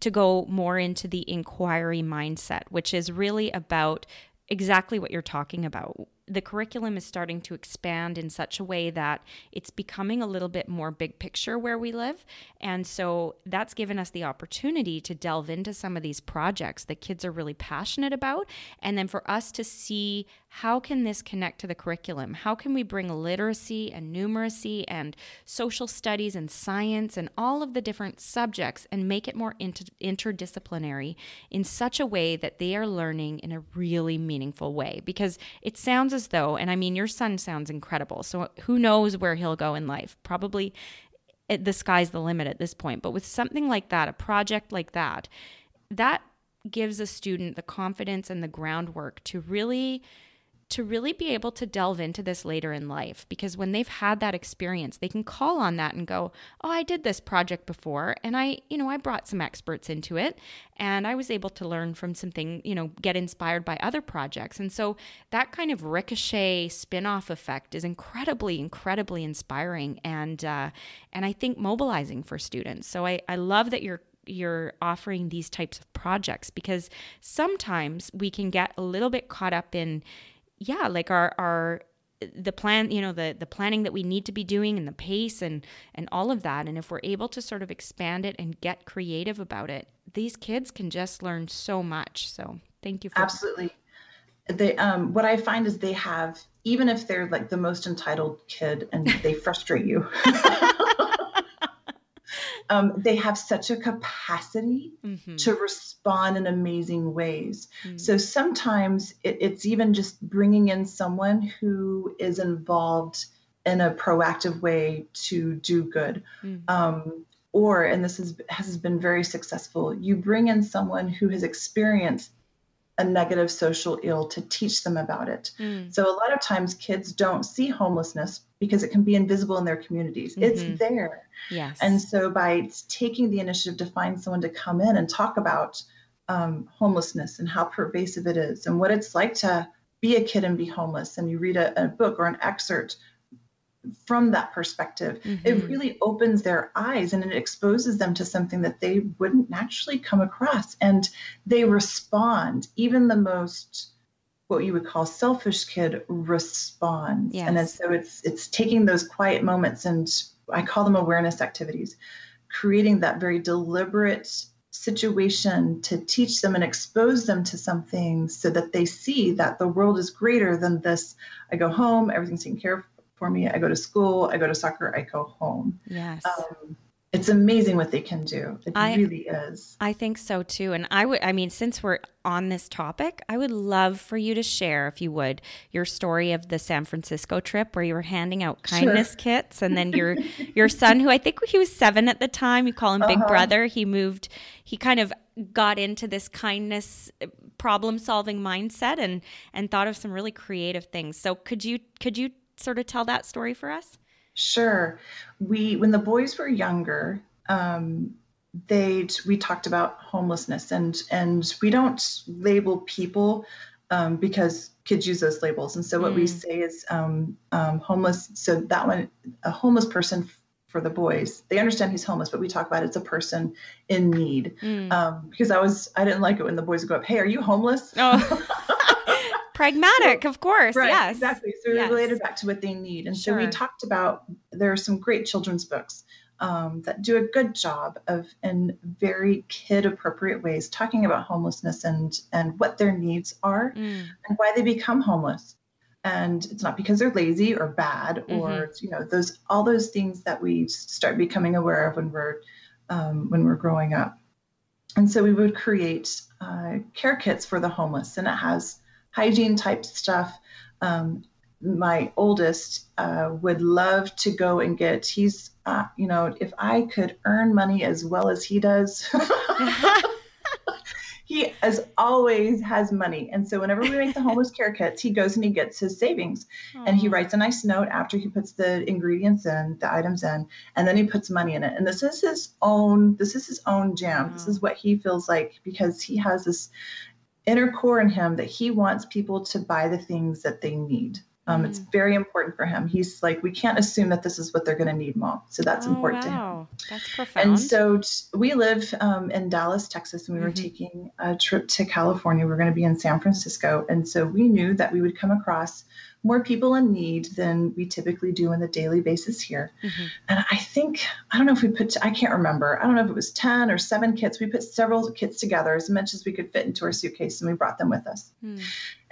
to go more into the inquiry mindset, which is really about exactly what you're talking about the curriculum is starting to expand in such a way that it's becoming a little bit more big picture where we live. And so that's given us the opportunity to delve into some of these projects that kids are really passionate about. And then for us to see how can this connect to the curriculum? How can we bring literacy and numeracy and social studies and science and all of the different subjects and make it more inter- interdisciplinary in such a way that they are learning in a really meaningful way? Because it sounds as though, and I mean, your son sounds incredible. So who knows where he'll go in life? Probably it, the sky's the limit at this point. But with something like that, a project like that, that gives a student the confidence and the groundwork to really to really be able to delve into this later in life because when they've had that experience they can call on that and go oh i did this project before and i you know i brought some experts into it and i was able to learn from something you know get inspired by other projects. And so that kind of ricochet spin-off effect is incredibly incredibly inspiring and uh, and i think mobilizing for students. So i i love that you're you're offering these types of projects because sometimes we can get a little bit caught up in yeah, like our our the plan you know the the planning that we need to be doing and the pace and and all of that. And if we're able to sort of expand it and get creative about it these kids can just learn so much. So thank you for absolutely. They um what i find is they have even if they're like the most entitled kid and they frustrate you *laughs* um, they have such a capacity mm-hmm. to respond in amazing ways. Mm-hmm. So sometimes it, it's even just bringing in someone who is involved in a proactive way to do good. Mm-hmm. Um, or, and this is, has been very successful, you bring in someone who has experienced a negative social ill to teach them about it. Mm. So a lot of times kids don't see homelessness because it can be invisible in their communities. Mm-hmm. It's there. Yes. And so by taking the initiative to find someone to come in and talk about um, homelessness and how pervasive it is and what it's like to be a kid and be homeless, and you read a, a book or an excerpt from that perspective, mm-hmm. it really opens their eyes and it exposes them to something that they wouldn't naturally come across. And they respond, even the most what you would call selfish kid responds. Yes. And so it's it's taking those quiet moments and I call them awareness activities, creating that very deliberate situation to teach them and expose them to something so that they see that the world is greater than this. I go home, everything's taken care of for me. I go to school, I go to soccer, I go home. Yes. Um, it's amazing what they can do. It I, really is. I think so too. And I would, I mean, since we're on this topic, I would love for you to share, if you would, your story of the San Francisco trip where you were handing out kindness sure. *laughs* kits, and then your your son, who I think he was seven at the time, you call him uh-huh. Big Brother. He moved. He kind of got into this kindness uh, problem solving mindset and and thought of some really creative things. So could you could you sort of tell that story for us? Sure. We when the boys were younger, um, they we talked about homelessness and and we don't label people um, because kids use those labels. And so what mm. we say is um, um, homeless. So that one, a homeless person for the boys, they understand he's homeless, but we talk about it as a person in need. Mm. Um, because I was I didn't like it when the boys would go up, "Hey, are you homeless?" Oh. *laughs* pragmatic, so, of course. Right, yes. Exactly. So yes. related back to what they need. And sure. so we talked about there are some great children's books um, that do a good job of in very kid appropriate ways talking about homelessness and and what their needs are mm. and why they become homeless and it's not because they're lazy or bad or mm-hmm. you know those all those things that we start becoming aware of when we're um, when we're growing up and so we would create uh, care kits for the homeless and it has hygiene type stuff. Um, my oldest uh, would love to go and get he's uh, you know if i could earn money as well as he does *laughs* he as always has money and so whenever we make the *laughs* homeless care kits he goes and he gets his savings Aww. and he writes a nice note after he puts the ingredients in the items in and then he puts money in it and this is his own this is his own jam this is what he feels like because he has this inner core in him that he wants people to buy the things that they need um, mm. It's very important for him. He's like, we can't assume that this is what they're going to need, mom. So that's oh, important wow. to him. That's profound. And so we live um, in Dallas, Texas, and we mm-hmm. were taking a trip to California. We are going to be in San Francisco. And so we knew that we would come across more people in need than we typically do on the daily basis here. Mm-hmm. And I think, I don't know if we put, I can't remember, I don't know if it was 10 or seven kits. We put several kits together as much as we could fit into our suitcase and we brought them with us. Mm.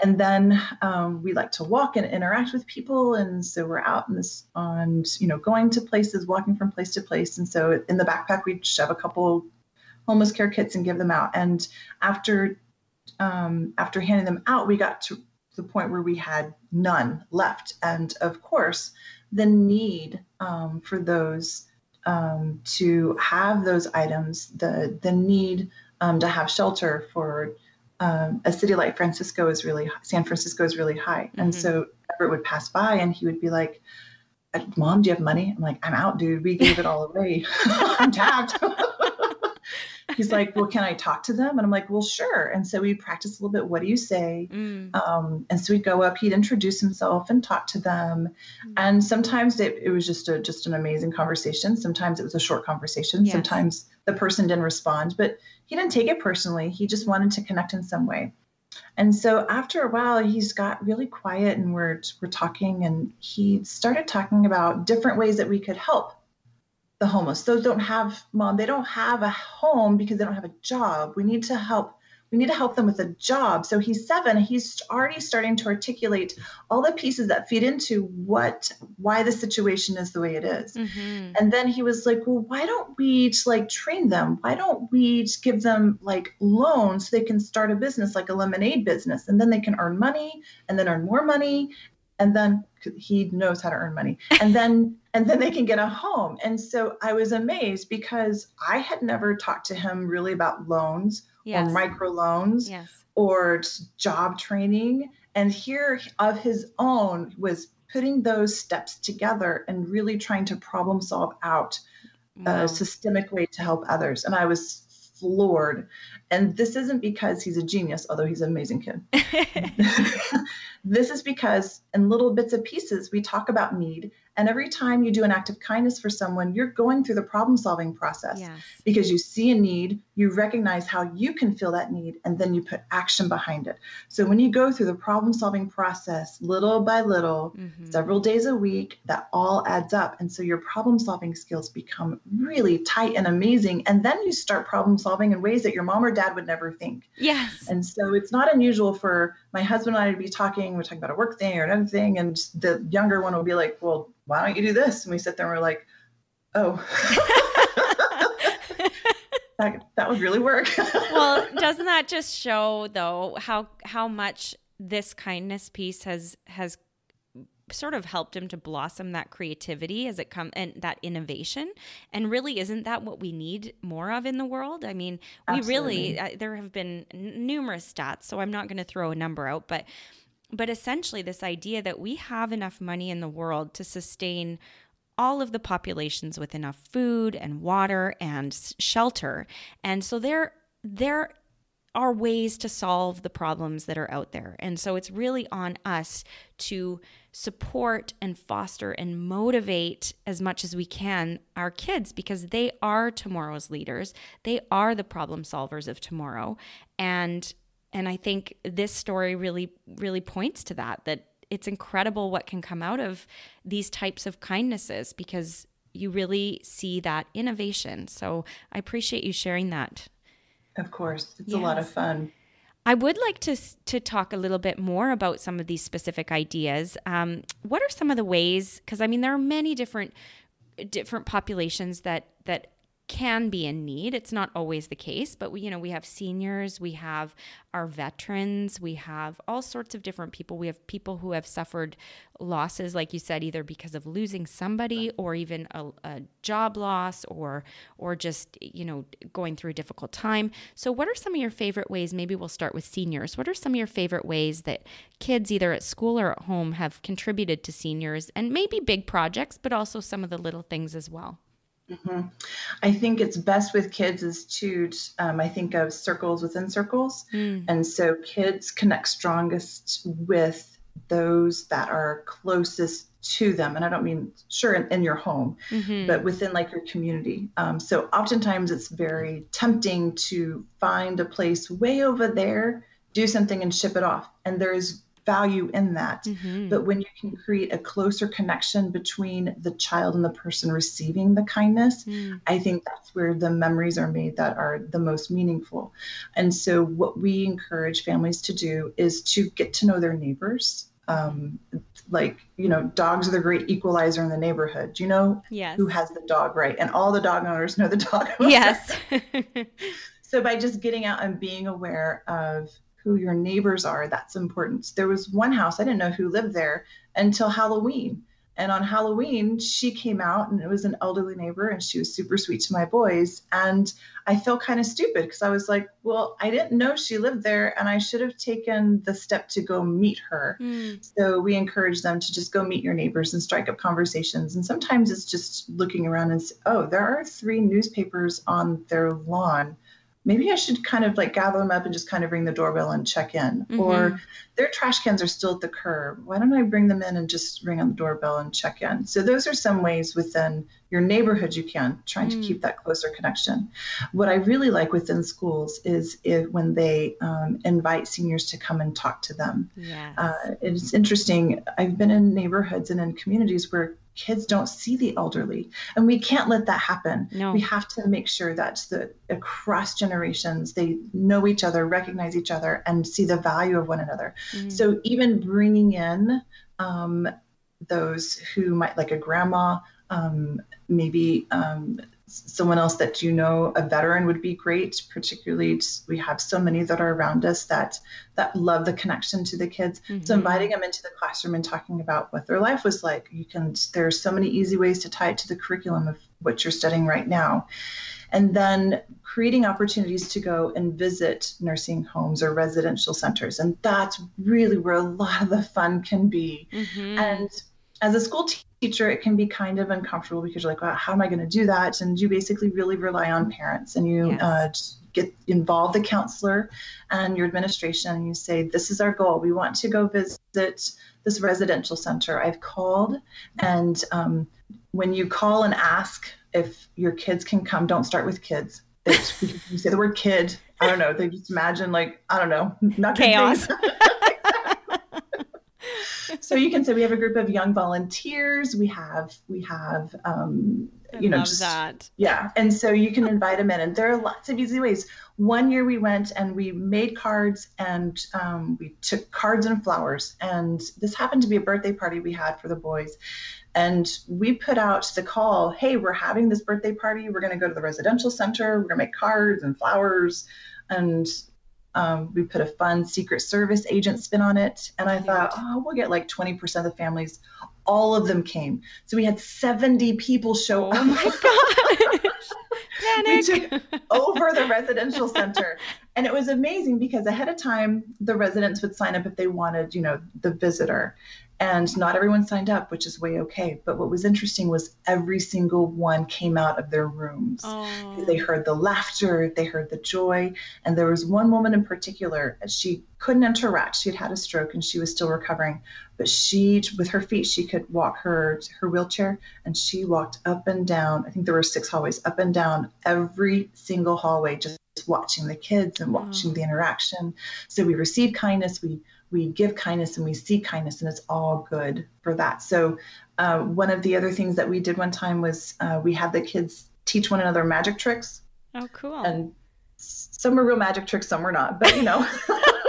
And then um, we like to walk and interact with people. And so we're out in this on, you know, going to places, walking from place to place. And so in the backpack, we'd shove a couple homeless care kits and give them out. And after um, after handing them out, we got to the point where we had none left. And of course, the need um, for those um, to have those items, the the need um, to have shelter for um, a city like Francisco is really San Francisco is really high. Mm-hmm. And so Everett would pass by and he would be like, "Mom, do you have money?" I'm like, "I'm out, dude. We gave it all away. *laughs* I'm tapped." *laughs* he's like, well, can I talk to them? And I'm like, well, sure. And so we practice a little bit. What do you say? Mm. Um, and so we'd go up, he'd introduce himself and talk to them. Mm. And sometimes it, it, was just a, just an amazing conversation. Sometimes it was a short conversation. Yes. Sometimes the person didn't respond, but he didn't take it personally. He just wanted to connect in some way. And so after a while, he's got really quiet and we're, we're talking and he started talking about different ways that we could help the homeless. Those don't have mom, they don't have a home because they don't have a job. We need to help we need to help them with a job. So he's 7, he's already starting to articulate all the pieces that feed into what why the situation is the way it is. Mm-hmm. And then he was like, "Well, why don't we like train them? Why don't we give them like loans so they can start a business like a lemonade business and then they can earn money and then earn more money and then he knows how to earn money and *laughs* then and then they can get a home and so i was amazed because i had never talked to him really about loans yes. or micro loans yes. or job training and here of his own was putting those steps together and really trying to problem solve out wow. a systemic way to help others and i was floored. And this isn't because he's a genius although he's an amazing kid. *laughs* *laughs* This is because in little bits and pieces, we talk about need and every time you do an act of kindness for someone, you're going through the problem solving process yes. because you see a need, you recognize how you can fill that need, and then you put action behind it. So when you go through the problem solving process little by little, mm-hmm. several days a week, that all adds up. And so your problem solving skills become really tight and amazing. And then you start problem solving in ways that your mom or dad would never think. Yes. And so it's not unusual for my husband and I would be talking, we're talking about a work thing or another thing, and the younger one would be like, well, why don't you do this? And we sit there and we're like, oh, *laughs* that, that would really work. *laughs* well, doesn't that just show though how how much this kindness piece has has sort of helped him to blossom that creativity as it come and that innovation and really isn't that what we need more of in the world i mean we Absolutely. really uh, there have been n- numerous stats so i'm not going to throw a number out but but essentially, this idea that we have enough money in the world to sustain all of the populations with enough food and water and shelter. And so there there are ways to solve the problems that are out there. And so it's really on us to support and foster and motivate as much as we can our kids because they are tomorrow's leaders. They are the problem solvers of tomorrow. And and I think this story really, really points to that, that it's incredible what can come out of these types of kindnesses because you really see that innovation. So I appreciate you sharing that. Of course, it's yes. a lot of fun. I would like to to talk a little bit more about some of these specific ideas. Um, what are some of the ways? Because I mean, there are many different different populations that that can be in need. It's not always the case, but we, you know, we have seniors, we have our veterans, we have all sorts of different people. We have people who have suffered losses, like you said, either because of losing somebody or even a, a job loss or or just you know going through a difficult time. So, what are some of your favorite ways? Maybe we'll start with seniors. What are some of your favorite ways that kids, either at school or at home, have contributed to seniors, and maybe big projects, but also some of the little things as well? Mm-hmm. I think it's best with kids is to, um, I think of circles within circles. Mm. And so kids connect strongest with those that are closest to them. And I don't mean, sure, in, in your home, mm-hmm. but within like your community. Um, so oftentimes it's very tempting to find a place way over there, do something and ship it off. And there's value in that. Mm-hmm. But when you can create a closer connection between the child and the person receiving the kindness, mm. I think that's where the memories are made that are the most meaningful. And so, what we encourage families to do is to get to know their neighbors. Um, like you know dogs are the great equalizer in the neighborhood do you know yes. who has the dog right and all the dog owners know the dog owner. yes *laughs* so by just getting out and being aware of who your neighbors are. That's important. There was one house, I didn't know who lived there until Halloween. And on Halloween, she came out and it was an elderly neighbor and she was super sweet to my boys. And I felt kind of stupid because I was like, well, I didn't know she lived there and I should have taken the step to go meet her. Mm. So we encourage them to just go meet your neighbors and strike up conversations. And sometimes it's just looking around and say, oh, there are three newspapers on their lawn maybe I should kind of like gather them up and just kind of ring the doorbell and check in. Mm-hmm. Or their trash cans are still at the curb. Why don't I bring them in and just ring on the doorbell and check in? So those are some ways within your neighborhood you can trying mm. to keep that closer connection. What I really like within schools is if when they um, invite seniors to come and talk to them. Yes. Uh, it's interesting. I've been in neighborhoods and in communities where kids don't see the elderly and we can't let that happen no. we have to make sure that the across generations they know each other recognize each other and see the value of one another mm-hmm. so even bringing in um, those who might like a grandma um, maybe um, someone else that you know a veteran would be great particularly we have so many that are around us that that love the connection to the kids mm-hmm. so inviting them into the classroom and talking about what their life was like you can there's so many easy ways to tie it to the curriculum of what you're studying right now and then creating opportunities to go and visit nursing homes or residential centers and that's really where a lot of the fun can be mm-hmm. and as a school teacher, it can be kind of uncomfortable because you're like, well, how am I going to do that? And you basically really rely on parents and you yes. uh, get involve the counselor and your administration and you say, this is our goal. We want to go visit this residential center. I've called and um, when you call and ask if your kids can come, don't start with kids. *laughs* You say the word kid, I don't know. They just imagine like, I don't know, not chaos. *laughs* so you can say we have a group of young volunteers. We have we have um, you know just that. yeah, and so you can invite them in, and there are lots of easy ways. One year we went and we made cards and um, we took cards and flowers, and this happened to be a birthday party we had for the boys. And we put out the call, hey, we're having this birthday party. We're going to go to the residential center. We're going to make cards and flowers. And um, we put a fun Secret Service agent spin on it. And I thought, oh, we'll get like 20% of the families. All of them came. So we had 70 people show oh up. Oh my *laughs* gosh. we took over the residential center. And it was amazing because ahead of time, the residents would sign up if they wanted, you know, the visitor and not everyone signed up which is way okay. But what was interesting was every single one came out of their rooms. Oh. they heard the laughter they heard the joy. And there was one woman in particular she couldn't interact. She had had a stroke and she was still recovering. But she with her feet she could walk her her wheelchair and she walked up and down. I think there were six hallways up and down every single hallway just watching the kids and watching oh. the interaction. So we received kindness we we give kindness and we see kindness and it's all good for that. So uh, one of the other things that we did one time was uh, we had the kids teach one another magic tricks. Oh cool. And some were real magic tricks some were not but you know *laughs*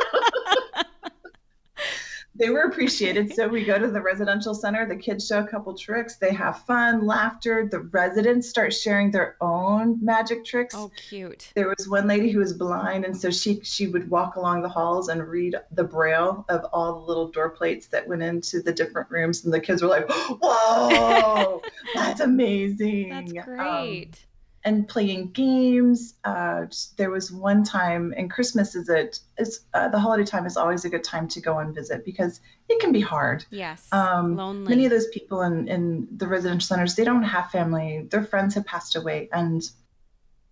they were appreciated. so we go to the residential center, the kids show a couple tricks, they have fun, laughter. The residents start sharing their own magic tricks. Oh, cute. There was one lady who was blind, and so she she would walk along the halls and read the braille of all the little door plates that went into the different rooms, and the kids were like, *gasps* "Whoa, *laughs* that's amazing!" That's great. Um, and playing games. Uh, there was one time, and Christmas is it is uh, the holiday time is always a good time to go and visit because it can be hard. Yes, um, lonely. Many of those people in in the residential centers they don't have family. Their friends have passed away, and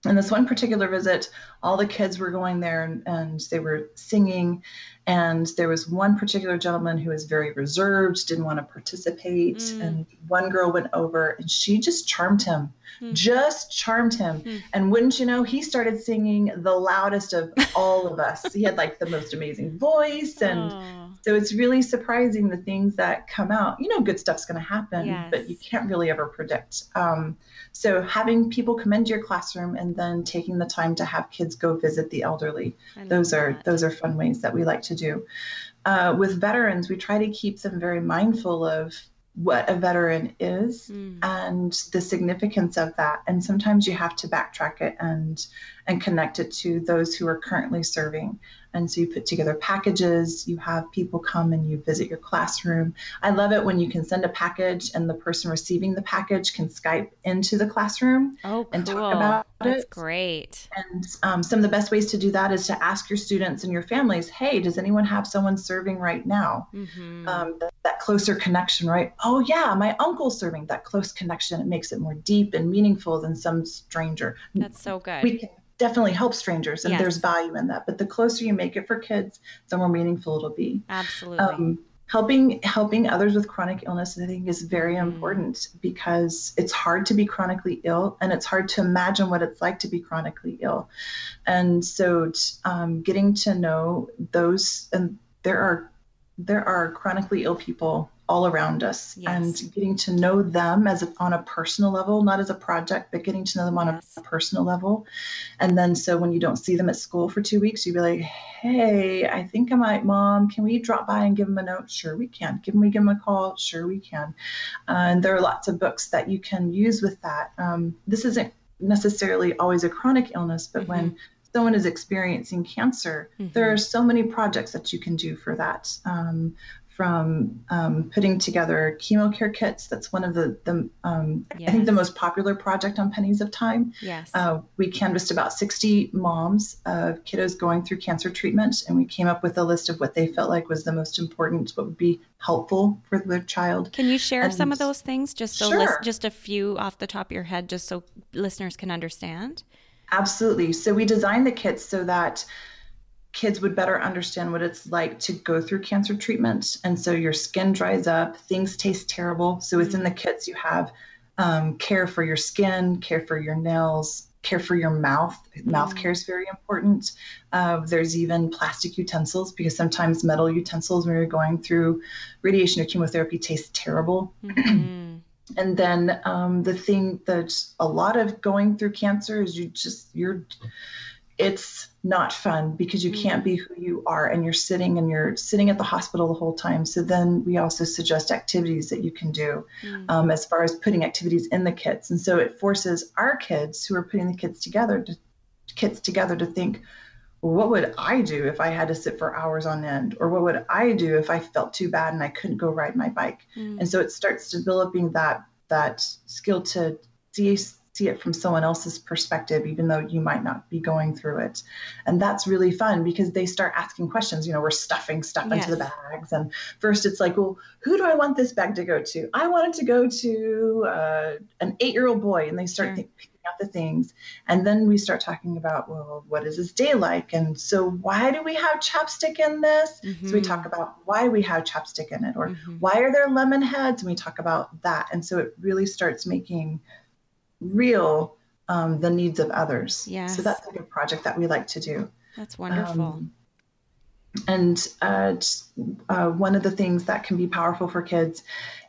in this one particular visit, all the kids were going there and, and, they were singing. And there was one particular gentleman who was very reserved, didn't want to participate. Mm. And one girl went over and she just charmed him, mm. just charmed him. Mm. And wouldn't you know, he started singing the loudest of all of us. he had like the most amazing voice and. Oh so it's really surprising the things that come out. You know, good stuff's going to happen, yes. but you can't really ever predict. Um, so having people come into your classroom and then taking the time to have kids go visit the elderly, those are that. those are fun ways that we like to do. Uh, with veterans, we try to keep them very mindful of what a veteran is mm. and the significance of that and sometimes you have to backtrack it and and connect it to those who are currently serving and so you put together packages, you have people come and you visit your classroom. I love it when you can send a package and the person receiving the package can Skype into the classroom oh, cool. and talk about That's it. great. And um, some of the best ways to do that is to ask your students and your families, hey, does anyone have someone serving right now? Mm-hmm. Um, that, that closer connection, right? Oh, yeah, my uncle's serving. That close connection, it makes it more deep and meaningful than some stranger. That's so good. We can definitely help strangers and yes. there's value in that but the closer you make it for kids the more meaningful it'll be absolutely um, helping helping others with chronic illness i think is very mm. important because it's hard to be chronically ill and it's hard to imagine what it's like to be chronically ill and so um, getting to know those and there are there are chronically ill people all around us yes. and getting to know them as a, on a personal level not as a project but getting to know them on yes. a personal level and then so when you don't see them at school for two weeks you'd be like hey i think i might mom can we drop by and give them a note sure we can give them we give them a call sure we can uh, and there are lots of books that you can use with that um, this isn't necessarily always a chronic illness but mm-hmm. when someone is experiencing cancer, mm-hmm. there are so many projects that you can do for that. Um, from um, putting together chemo care kits. That's one of the, the um, yes. I think the most popular project on Pennies of Time. Yes. Uh, we canvassed about 60 moms of kiddos going through cancer treatment, and we came up with a list of what they felt like was the most important, what would be helpful for their child. Can you share and some of those things, just so sure. just a few off the top of your head, just so listeners can understand? Absolutely. So we designed the kits so that kids would better understand what it's like to go through cancer treatment. And so your skin dries up, things taste terrible. So within the kits, you have um, care for your skin, care for your nails, care for your mouth. Mouth care is very important. Uh, there's even plastic utensils because sometimes metal utensils, when you're going through radiation or chemotherapy, taste terrible. Mm-hmm. *clears throat* and then um, the thing that a lot of going through cancer is you just, you're, it's not fun because you can't be who you are and you're sitting and you're sitting at the hospital the whole time so then we also suggest activities that you can do mm. um, as far as putting activities in the kits and so it forces our kids who are putting the kits together to kits together to think well, what would I do if I had to sit for hours on end? Or what would I do if I felt too bad and I couldn't go ride my bike? Mm. And so it starts developing that that skill to see see it from someone else's perspective, even though you might not be going through it. And that's really fun because they start asking questions. You know, we're stuffing stuff yes. into the bags. And first it's like, well, who do I want this bag to go to? I want it to go to uh, an eight year old boy. And they start sure. picking out the things. And then we start talking about, well, what is his day like? And so why do we have chapstick in this? Mm-hmm. So we talk about why we have chapstick in it or mm-hmm. why are there lemon heads? And we talk about that. And so it really starts making real um, the needs of others. Yeah. So that's like a project that we like to do. That's wonderful. Um, and uh, uh, one of the things that can be powerful for kids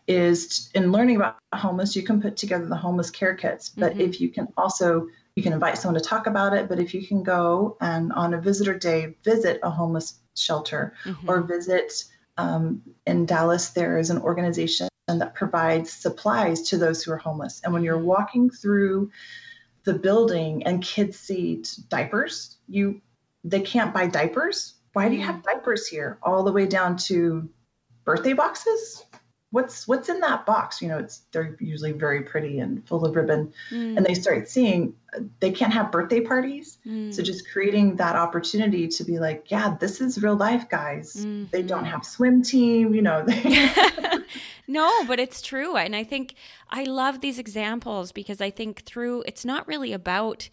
is in learning about homeless, you can put together the homeless care kits. But mm-hmm. if you can also, you can invite someone to talk about it. But if you can go and on a visitor day visit a homeless shelter mm-hmm. or visit um, in Dallas, there is an organization that provides supplies to those who are homeless. And when you're walking through the building and kids see diapers, you they can't buy diapers. Why do you have diapers here? All the way down to birthday boxes what's what's in that box you know it's they're usually very pretty and full of ribbon mm. and they start seeing they can't have birthday parties mm. so just creating that opportunity to be like yeah this is real life guys mm-hmm. they don't have swim team you know *laughs* *laughs* no but it's true and i think i love these examples because i think through it's not really about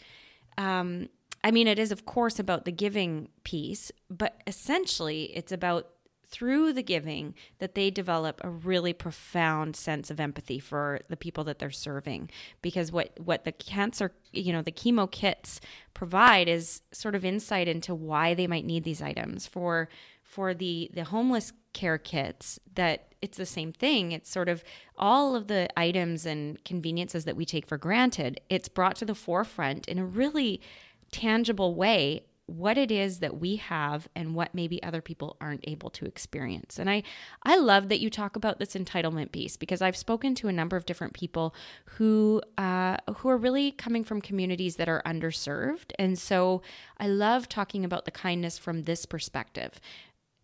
um I mean, it is, of course, about the giving piece, but essentially it's about through the giving that they develop a really profound sense of empathy for the people that they're serving. Because what what the cancer you know the chemo kits provide is sort of insight into why they might need these items for for the the homeless care kits that it's the same thing. It's sort of all of the items and conveniences that we take for granted. It's brought to the forefront in a really tangible way what it is that we have and what maybe other people aren't able to experience. And I I love that you talk about this entitlement piece because I've spoken to a number of different people who uh, who are really coming from communities that are underserved, and so I love talking about the kindness from this perspective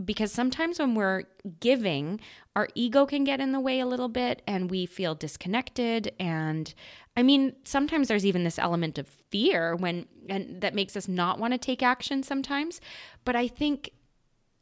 because sometimes when we're giving, our ego can get in the way a little bit and we feel disconnected. And I mean, sometimes there's even this element of fear when, and that makes us not want to take action sometimes. But I think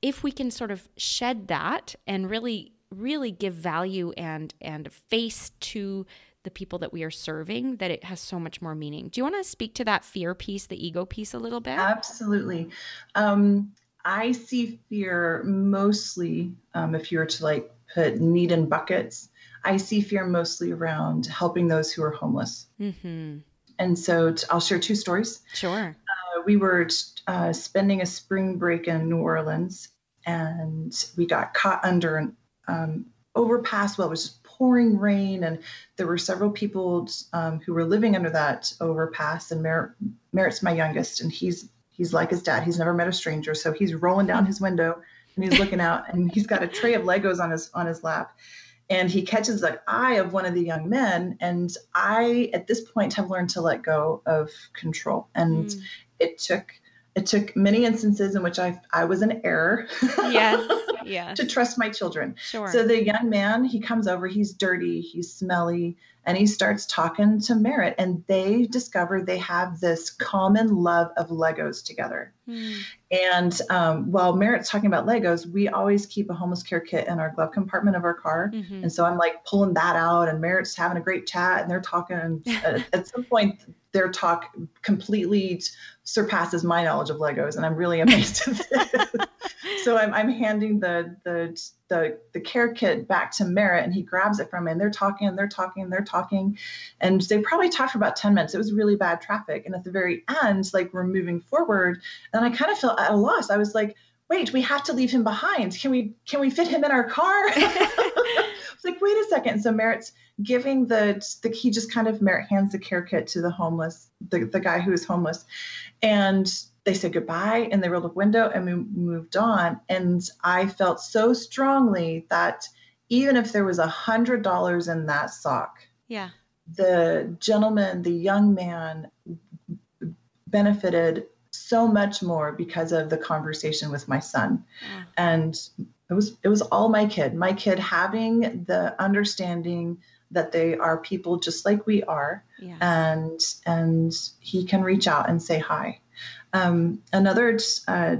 if we can sort of shed that and really, really give value and, and face to the people that we are serving that it has so much more meaning. Do you want to speak to that fear piece, the ego piece a little bit? Absolutely. Um, I see fear mostly, um, if you were to like put need in buckets, I see fear mostly around helping those who are homeless. Mm-hmm. And so I'll share two stories. Sure. Uh, we were uh, spending a spring break in New Orleans and we got caught under an um, overpass while it was pouring rain. And there were several people um, who were living under that overpass. And Mer- Merritt's my youngest, and he's he's like his dad. He's never met a stranger, so he's rolling down his window and he's looking out, and he's got a tray of Legos on his on his lap, and he catches the eye of one of the young men. And I, at this point, have learned to let go of control, and mm. it took it took many instances in which I I was in error. Yes. *laughs* Yes. to trust my children. Sure. So the young man, he comes over, he's dirty, he's smelly, and he starts talking to Merritt, and they discover they have this common love of Legos together. Mm. And um, while Merritt's talking about Legos, we always keep a homeless care kit in our glove compartment of our car. Mm-hmm. And so I'm like pulling that out, and Merritt's having a great chat, and they're talking. And *laughs* at, at some point, their talk completely surpasses my knowledge of Legos, and I'm really amazed. *laughs* so I'm, I'm handing the, the the the care kit back to Merritt, and he grabs it from me. And they're talking, they're talking, they're talking, and they probably talked for about ten minutes. It was really bad traffic, and at the very end, like we're moving forward, and I kind of felt at a loss. I was like, "Wait, we have to leave him behind. Can we can we fit him in our car?" *laughs* It's like, wait a second. So Merritt's giving the the he just kind of Merritt hands the care kit to the homeless, the, the guy who is homeless. And they said goodbye and they rolled up window and we moved on. And I felt so strongly that even if there was a hundred dollars in that sock, yeah, the gentleman, the young man benefited so much more because of the conversation with my son. Yeah. And it was it was all my kid my kid having the understanding that they are people just like we are yes. and and he can reach out and say hi um, another uh,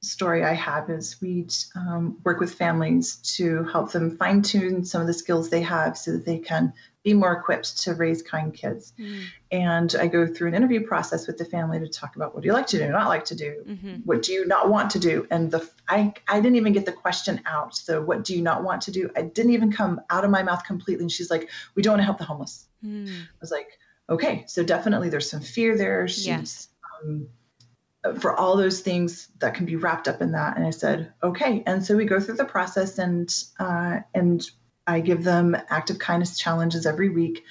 story I have is we um, work with families to help them fine tune some of the skills they have so that they can be more equipped to raise kind kids. Mm. And I go through an interview process with the family to talk about what do you like to do, not like to do, mm-hmm. what do you not want to do. And the I I didn't even get the question out. So what do you not want to do? I didn't even come out of my mouth completely. And she's like, we don't want to help the homeless. Mm. I was like, okay, so definitely there's some fear there. She's, yes. Um, for all those things that can be wrapped up in that. And I said, okay. And so we go through the process and uh, and I give them active kindness challenges every week.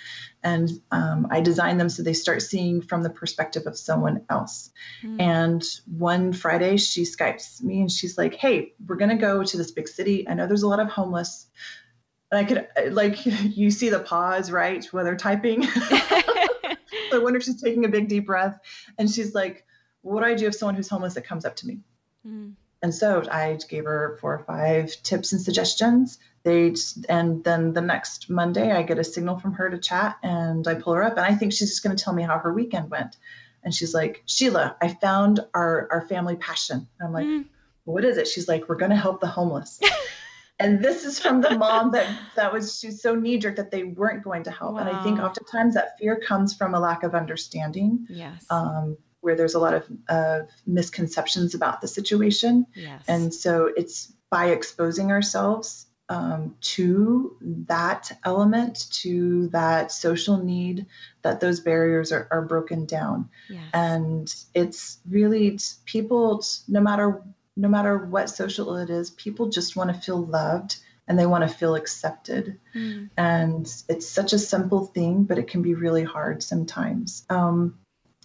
and um, I design them so they start seeing from the perspective of someone else. Mm. And one Friday, she Skypes me and she's like, Hey, we're going to go to this big city. I know there's a lot of homeless. And I could, like, *laughs* you see the pause, right? When they're typing. *laughs* so I wonder if she's taking a big deep breath. And she's like, What do I do if someone who's homeless that comes up to me? Mm. And so I gave her four or five tips and suggestions they and then the next monday i get a signal from her to chat and i pull her up and i think she's just going to tell me how her weekend went. And she's like sheila i found our our family passion. And i'm like mm. what is it? She's like we're going to help the homeless. *laughs* And this is from the mom that that was she's so knee jerk that they weren't going to help. Wow. and i think oftentimes that fear comes from a lack of understanding yes. um, where there's a lot of, of misconceptions about the situation. Yes. and so it's by exposing ourselves um, to that element, to that social need, that those barriers are, are broken down. Yes. And it's really people, no matter no matter what social it is, people just want to feel loved and they want to feel accepted. Mm. And it's such a simple thing, but it can be really hard sometimes. Um,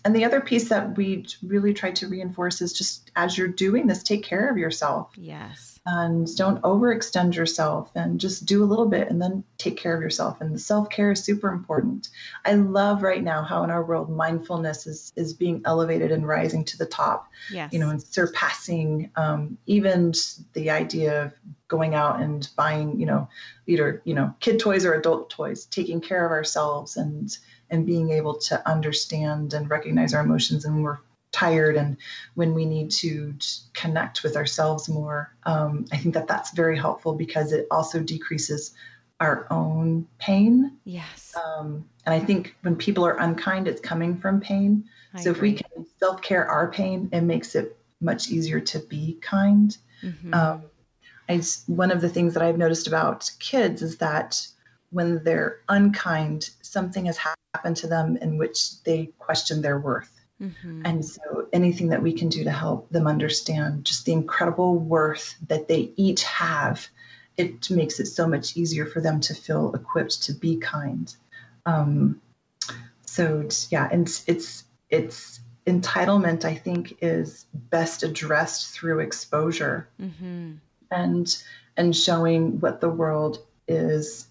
and the other piece that we really try to reinforce is just as you're doing this, take care of yourself. Yes and don't overextend yourself and just do a little bit and then take care of yourself. And the self-care is super important. I love right now how in our world mindfulness is is being elevated and rising to the top yes. you know and surpassing um, even the idea of going out and buying you know either you know kid toys or adult toys taking care of ourselves and and being able to understand and recognize our emotions. And we're tired and when we need to connect with ourselves more um, i think that that's very helpful because it also decreases our own pain. Yes. Um, and i think when people are unkind it's coming from pain. I so agree. if we can self-care our pain it makes it much easier to be kind. Mm-hmm. um, I, one of the things that i've noticed about kids is that when they're unkind something has happened to them in which they question their worth Mm-hmm. And so anything that we can do to help them understand just the incredible worth that they each have, it makes it so much easier for them to feel equipped to be kind. Um, so yeah, and it's it's entitlement. I think is best addressed through exposure mm-hmm. and and showing what the world is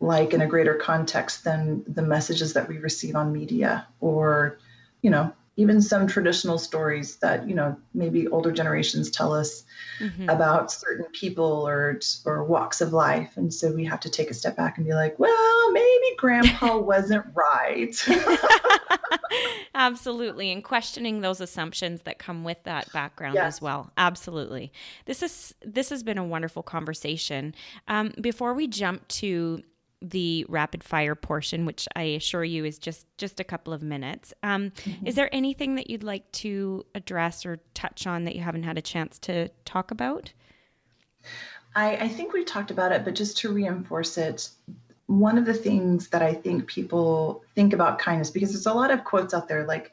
like in a greater context than the messages that we receive on media or you know, even some traditional stories that you know maybe older generations tell us mm-hmm. about certain people or or walks of life. And so we have to take a step back and be like well maybe grandpa *laughs* wasn't right. *laughs* Absolutely. And questioning those assumptions that come with that background yes. as well. Absolutely. This is this has been a wonderful conversation. Um, before we jump to the rapid fire portion, which I assure you is just just a couple of minutes. Um, mm-hmm. Is there anything that you'd like to address or touch on that you haven't had a chance to talk about? I, I think we've talked about it, but just to reinforce it, one of the things that I think people think about kindness, because there's a lot of quotes out there like,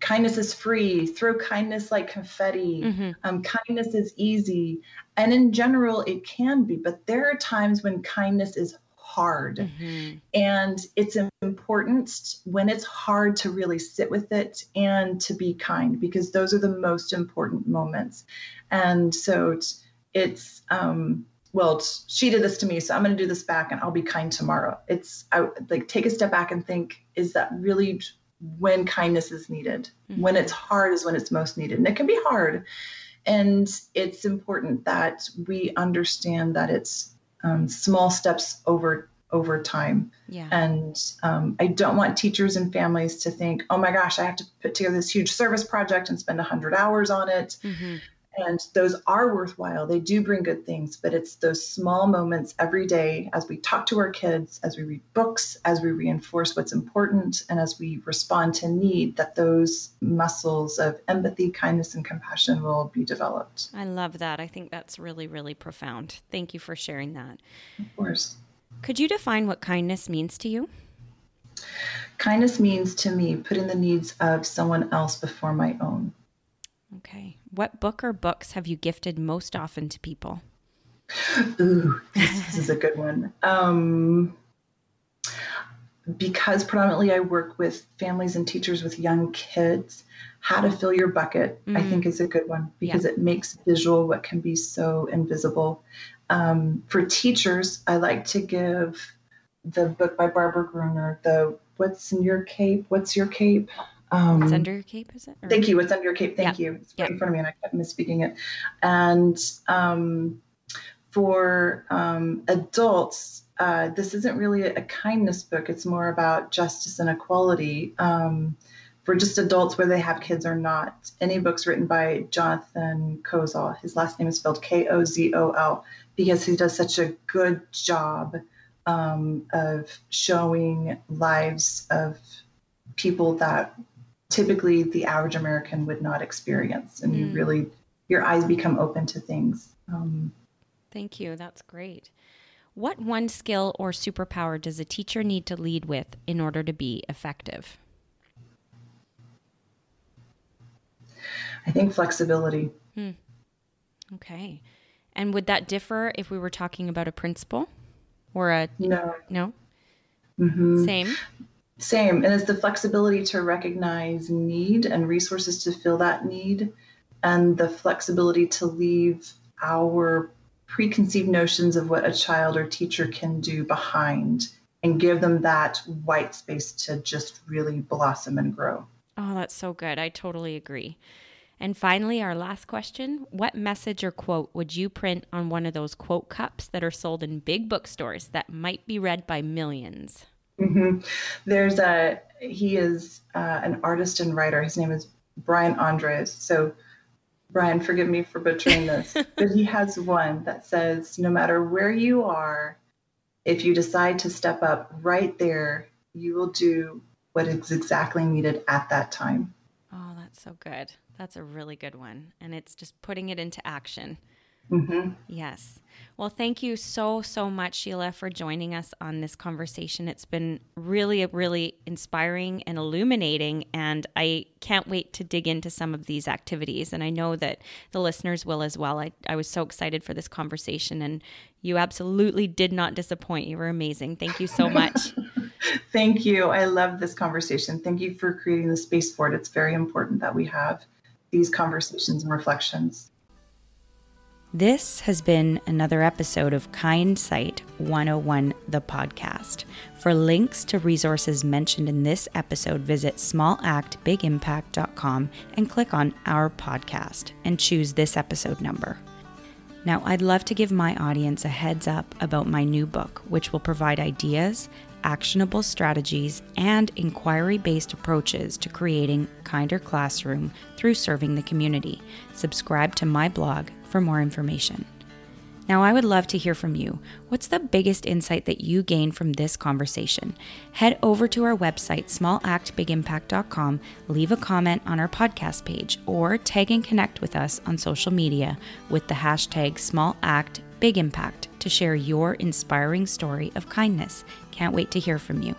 kindness is free, throw kindness like confetti, mm-hmm. um, kindness is easy. And in general, it can be, but there are times when kindness is hard. Mm-hmm. And it's important when it's hard to really sit with it and to be kind because those are the most important moments. And so it's, it's um, well, it's, she did this to me, so I'm going to do this back and I'll be kind tomorrow. It's I, like take a step back and think, is that really when kindness is needed? Mm-hmm. When it's hard is when it's most needed. And it can be hard. And it's important that we understand that it's um, small steps over over time. Yeah. And um, I don't want teachers and families to think, oh my gosh, I have to put together this huge service project and spend 100 hours on it. Mm-hmm. And those are worthwhile. They do bring good things, but it's those small moments every day as we talk to our kids, as we read books, as we reinforce what's important, and as we respond to need that those muscles of empathy, kindness, and compassion will be developed. I love that. I think that's really, really profound. Thank you for sharing that. Of course. Could you define what kindness means to you? Kindness means to me putting the needs of someone else before my own. Okay. What book or books have you gifted most often to people? Ooh, this, is a good one. Um, because predominantly I work with families and teachers with young kids, how to fill your bucket, mm. I think is a good one because yeah. it makes visual what can be so invisible. Um, for teachers, I like to give the book by Barbara Gruener, the What's in Your Cape? What's Your Cape? Um, What's under your cape? Is it? Or? Thank you. What's under your cape? Thank yeah. you. It's right yeah. in front of me, and I kept misspeaking it. And um, for um, adults, uh, this isn't really a kindness book. It's more about justice and equality um, for just adults, whether they have kids or not. Any books written by Jonathan Kozol. His last name is spelled K O Z O L because he does such a good job um, of showing lives of people that typically the average American would not experience. And mm. you really, your eyes become open to things. Um, Thank you. That's great. What one skill or superpower does a teacher need to lead with in order to be effective? I think flexibility. Hmm. Okay. And would that differ if we were talking about a principal or a no? No. Mm-hmm. Same. Same. And it's the flexibility to recognize need and resources to fill that need, and the flexibility to leave our preconceived notions of what a child or teacher can do behind and give them that white space to just really blossom and grow. Oh, that's so good. I totally agree. And finally, our last question What message or quote would you print on one of those quote cups that are sold in big bookstores that might be read by 1000000s mm-hmm. There's a, he is uh, an artist and writer. His name is Brian Andreas. So, Brian, forgive me for butchering this, *laughs* but he has one that says, No matter where you are, if you decide to step up right there, you will do what is exactly needed at that time. Oh, that's so good. That's a really good one. And it's just putting it into action. Mm-hmm. Yes. Well, thank you so, so much, Sheila, for joining us on this conversation. It's been really, really inspiring and illuminating, and I can't wait to dig into some of these activities. And I know that the listeners will as well. I, I was so excited for this conversation, and you absolutely did not disappoint. You were amazing. Thank you so much. *laughs* Thank you. I love this conversation. Thank you for creating the space for it. It's very important that we have these conversations and reflections. This has been another episode of Kind Sight 101, the podcast. For links to resources mentioned in this episode, visit smallactbigimpact.com and click on our podcast and choose this episode number. Now, I'd love to give my audience a heads up about my new book, which will provide ideas actionable strategies, and inquiry based approaches to creating kinder classroom through serving the community. Subscribe to my blog for more information. Now, I would love to hear from you. What's the biggest insight that you gained from this conversation? Head over to our website, smallactbigimpact.com, leave a comment on our podcast page, or tag and connect with us on social media with the hashtag smallactbigimpact to share your inspiring story of kindness. Can't wait to hear from you.